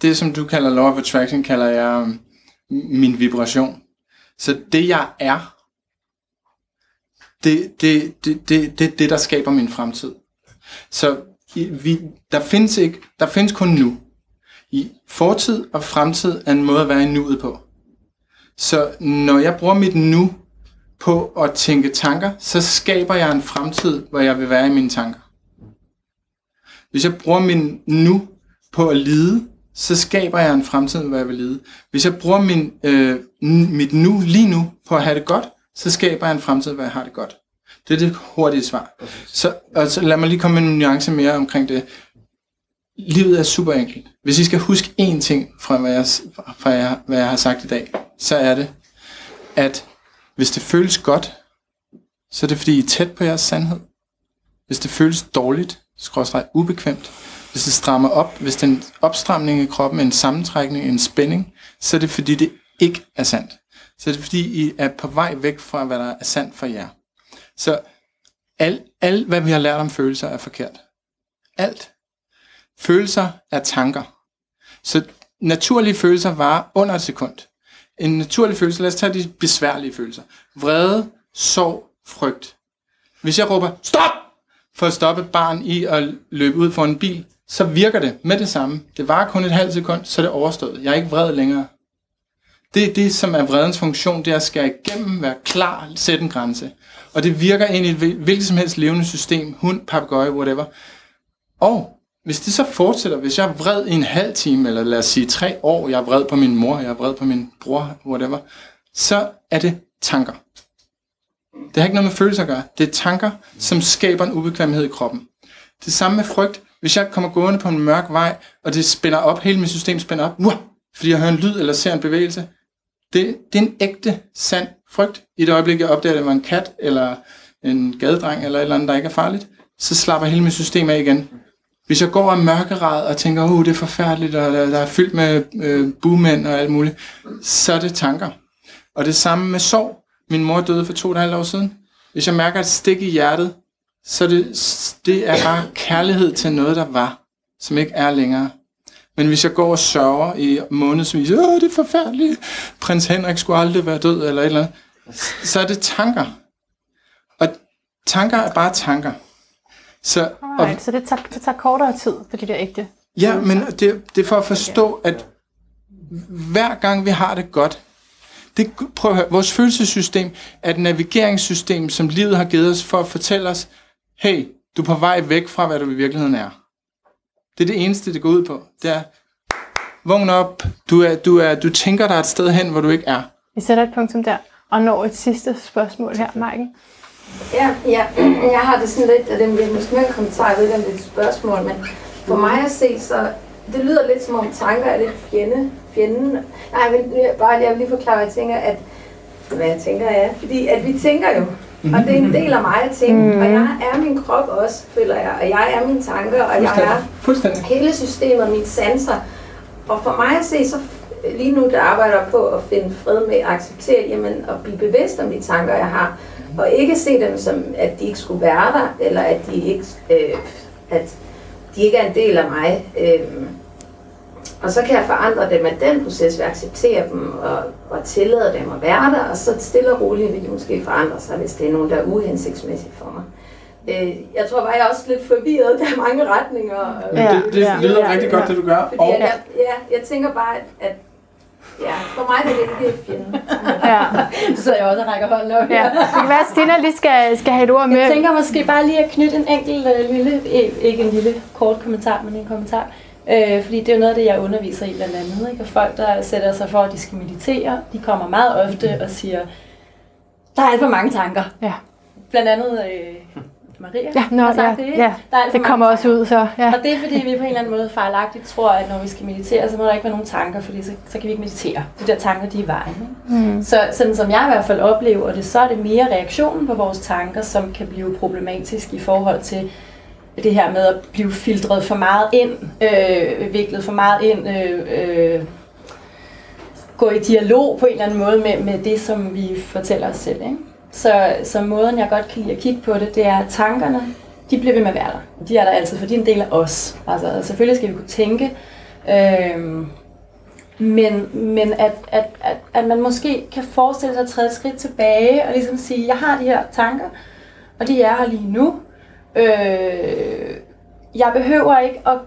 S4: det, som du kalder law of attraction, kalder jeg min vibration. Så det, jeg er, det, det, det, det, det det, der skaber min fremtid. Så vi, der, findes ikke, der findes kun nu. I fortid og fremtid er en måde at være i nuet på. Så når jeg bruger mit nu på at tænke tanker, så skaber jeg en fremtid, hvor jeg vil være i mine tanker. Hvis jeg bruger min nu på at lide, så skaber jeg en fremtid, hvor jeg vil lide. Hvis jeg bruger min, øh, mit nu lige nu på at have det godt, så skaber jeg en fremtid, hvor jeg har det godt. Det er det hurtige svar. Så, og så lad mig lige komme med en nuance mere omkring det. Livet er super enkelt. Hvis I skal huske én ting fra, hvad jeg, fra jeg, hvad jeg har sagt i dag, så er det, at hvis det føles godt, så er det fordi I er tæt på jeres sandhed. Hvis det føles dårligt, skråstreg ubekvemt, hvis det strammer op, hvis den opstramning i kroppen, en sammentrækning, en spænding, så er det fordi det ikke er sandt. Så er det fordi I er på vej væk fra, hvad der er sandt for jer. Så alt, alt hvad vi har lært om følelser, er forkert. Alt. Følelser er tanker. Så naturlige følelser varer under et sekund. En naturlig følelse, lad os tage de besværlige følelser. Vrede, sorg, frygt. Hvis jeg råber, stop! For at stoppe et barn i at løbe ud for en bil, så virker det med det samme. Det varer kun et halvt sekund, så er det overstået. Jeg er ikke vred længere. Det er det, som er vredens funktion, det er at skære igennem, være klar, sætte en grænse. Og det virker ind i et hvilket som helst levende system, hund, papegøje, whatever. Og hvis det så fortsætter, hvis jeg er vred i en halv time, eller lad os sige tre år, jeg er vred på min mor, jeg er vred på min bror, whatever, så er det tanker. Det har ikke noget med følelser at gøre. Det er tanker, som skaber en ubekvemhed i kroppen. Det samme med frygt. Hvis jeg kommer gående på en mørk vej, og det spænder op, hele mit system spænder op, uh, fordi jeg hører en lyd eller ser en bevægelse, det, det er en ægte, sand frygt. I det øjeblik, jeg opdager, at det var en kat, eller en gadedreng, eller et eller andet, der ikke er farligt, så slapper hele mit system af igen. Hvis jeg går af mørkerad og tænker, uh, det er forfærdeligt, og der, der er fyldt med øh, bumænd og alt muligt, så er det tanker. Og det samme med sorg. Min mor døde for to og et halvt år siden. Hvis jeg mærker et stik i hjertet, så det, det er bare kærlighed til noget, der var, som ikke er længere. Men hvis jeg går og sørger i månedsvis, åh, det er forfærdeligt, prins Henrik skulle aldrig være død, eller et eller andet, så er det tanker. Og tanker er bare tanker. Så, og,
S2: så det tager, det tager kortere tid for de der ægte.
S4: Ja, men det, det er for at forstå, at hver gang vi har det godt, det, prøv at høre, vores følelsessystem er et navigeringssystem, som livet har givet os for at fortælle os, hey, du er på vej væk fra, hvad du i virkeligheden er. Det er det eneste, det går ud på. Det er, vågn op, du, er, du, er, du tænker dig et sted hen, hvor du ikke er.
S2: Vi sætter et punktum der, og når et sidste spørgsmål her, Maiken.
S7: Ja, ja, jeg har det sådan lidt, og det bliver måske mere en kommentar, jeg ved ikke om det er et spørgsmål, men for mig at se, så det lyder lidt som om tanker er lidt fjende, fjenden. Nej, jeg- bare jeg vil lige forklare, hvad jeg tænker, at, hvad jeg tænker er, fordi at vi tænker jo, og det er en del af mig at tænke, og jeg er min krop også, føler jeg, og jeg er mine tanker, og jeg er
S4: Fuldstændig.
S7: hele systemet, mine sanser. Og for mig at se, så lige nu, der arbejder jeg på at finde fred med at acceptere, jamen, at blive bevidst om de tanker, jeg har. Og ikke se dem som, at de ikke skulle være der, eller at de ikke, øh, at de ikke er en del af mig. Øh, og så kan jeg forandre dem af den proces ved at acceptere dem og, og tillade dem at være der, og så stille og roligt vil de måske forandre sig, hvis det er nogen, der er uhensigtsmæssige for mig. Øh, jeg tror bare, jeg er også lidt forvirret. Der er mange retninger. og-
S4: Men det, det
S2: Ja,
S4: lyder
S2: ja,
S4: rigtig
S2: ja.
S4: godt, det du gør.
S7: fordi
S4: Og
S7: jeg, ja, jeg tænker bare, at, at ja, for mig er det ikke det fjende.
S2: Ja.
S3: Så sidder jeg også og rækker hånden op.
S2: ja. Det kan være, at Stina lige skal, skal have et ord med.
S3: Jeg tænker måske bare lige at knytte en enkelt øh, lille, eh, ikke en lille kort kommentar, men en kommentar. Øh, fordi det er jo noget af det, jeg underviser i blandt andet. Ikke? Og folk, der sætter sig for, at de skal meditere, de kommer meget ofte og siger, Der er alt for mange tanker.
S2: Ja.
S3: Blandt andet øh, Maria
S2: Ja, nå,
S3: har sagt
S2: ja,
S3: det, ikke?
S2: ja.
S3: Der er alt for
S2: Det kommer
S3: mange
S2: også
S3: tanker.
S2: ud, så ja.
S3: Og det er fordi, vi på en eller anden måde fejlagtigt tror, at når vi skal meditere, så må der ikke være nogen tanker, fordi så, så kan vi ikke meditere. De der tanker, de er i vejen. Ikke?
S2: Mm.
S3: Så sådan som jeg i hvert fald oplever det, så er det mere reaktionen på vores tanker, som kan blive problematisk i forhold til det her med at blive filtreret for meget ind, øh, viklet for meget ind, øh, øh, gå i dialog på en eller anden måde med, med det, som vi fortæller os selv. Ikke? Så, så måden, jeg godt kan lide at kigge på det, det er, at tankerne, de bliver ved med at være der. De er der altid, for de er en del af os. Altså, selvfølgelig skal vi kunne tænke, øh, men, men at, at, at, at man måske kan forestille sig at træde et skridt tilbage og ligesom sige, jeg har de her tanker, og de er her lige nu. Øh, jeg behøver ikke at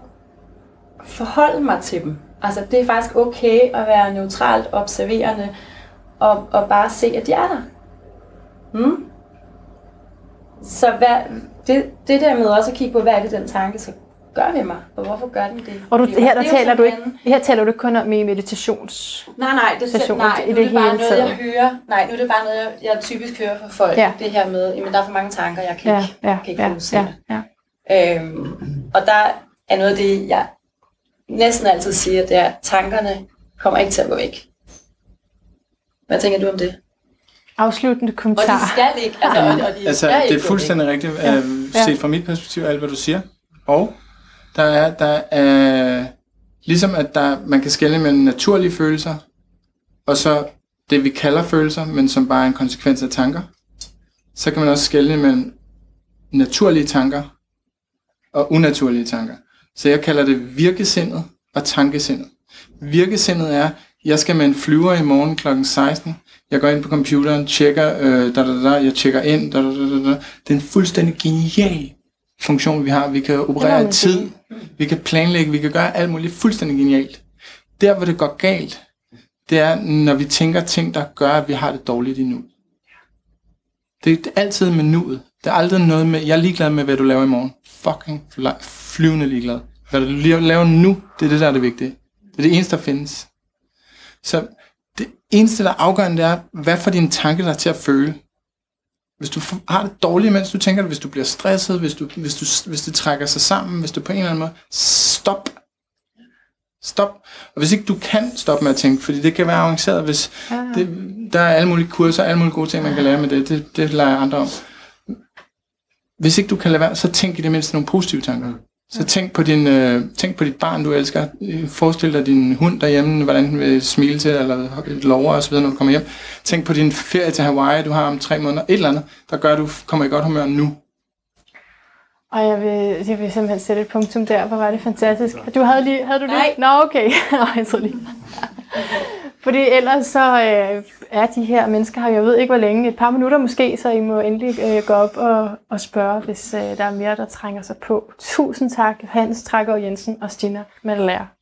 S3: forholde mig til dem. Altså, det er faktisk okay at være neutralt observerende og, og bare se, at de er der. Mm? Så hvad, det, det der med også at kigge på, hvad er det, den tanke så gøre ved mig, og hvorfor gør den det?
S2: Og du, her, der
S3: det er
S2: taler du ikke, her taler du ikke kun om i meditations...
S3: Nej, nej, det, er,
S2: session
S3: nej, nu
S2: det
S3: er det bare
S2: hele
S3: noget, jeg hører. Nej, nu er det bare noget, jeg, jeg typisk hører fra folk.
S2: Ja.
S3: Det her med, jamen der er for mange tanker, jeg kan
S2: Ja,
S3: ikke,
S2: ja,
S3: kan ikke
S2: ja,
S3: fokusere.
S2: ja, ja.
S3: Øhm, og der er noget af det, jeg næsten altid siger, det er, at tankerne kommer ikke til at gå væk. Hvad tænker du om det?
S2: Afsluttende
S3: Og
S2: kommentar.
S3: de skal ikke. Altså, og, og de
S4: Altså,
S3: skal
S4: det er fuldstændig rigtigt,
S2: Ja.
S4: øh,
S2: Ja.
S4: set fra mit perspektiv, alt hvad du siger. Og der er, der er ligesom at der, man kan skelne mellem naturlige følelser, og så det, vi kalder følelser, men som bare er en konsekvens af tanker. Så kan man også skelne mellem naturlige tanker og unaturlige tanker. Så jeg kalder det virkesindet og tankesindet. Virkesindet er, jeg skal med en flyver i morgen kl. 16. Jeg går ind på computeren, tjekker, øh, da, da, da, jeg tjekker ind. Da, da, da, da. Det er en fuldstændig genial funktion, vi har. Vi kan operere i tid, vi kan planlægge, vi kan gøre alt muligt fuldstændig genialt. Der, hvor det går galt, det er, når vi tænker ting, der gør, at vi har det dårligt i nu. Det er altid med nuet. Det er aldrig noget med, jeg er ligeglad med, hvad du laver i morgen. Fucking flyvende ligeglad. Hvad du lige laver nu, det er det, der er det vigtige. Det er det eneste, der findes. Så det eneste, der er afgørende, det er, hvad for din tanke er til at føle? Hvis du har det dårligt, mens du tænker det, hvis du bliver stresset, hvis, du, hvis, du, hvis det trækker sig sammen, hvis du på en eller anden måde, stop. Stop. Og hvis ikke du kan stoppe med at tænke, fordi det kan være avanceret, hvis det, der er alle mulige kurser, alle mulige gode ting, man kan lære med det, det, det lader jeg andre om. Hvis ikke du kan lade være, så tænk i det mindste nogle positive tanker. Så tænk på, din, øh, tænk på dit barn, du elsker. Forestil dig din hund derhjemme, hvordan den vil smile til, eller lover og så videre, når du kommer hjem. Tænk på din ferie til Hawaii, du har om tre måneder. Et eller andet, der gør, at du kommer i godt humør nu.
S2: Og jeg vil, jeg vil simpelthen sætte et punktum der, hvor var det fantastisk. Du havde lige, havde du lige?
S3: Nej.
S2: Nå, okay. Nå, jeg tror lige. Fordi ellers så øh, er de her mennesker her, jeg ved ikke hvor længe, et par minutter måske, så I må endelig øh, gå op og, og spørge, hvis øh, der er mere, der trænger sig på. Tusind tak, Hans Trækker Jensen og Stina Madelager.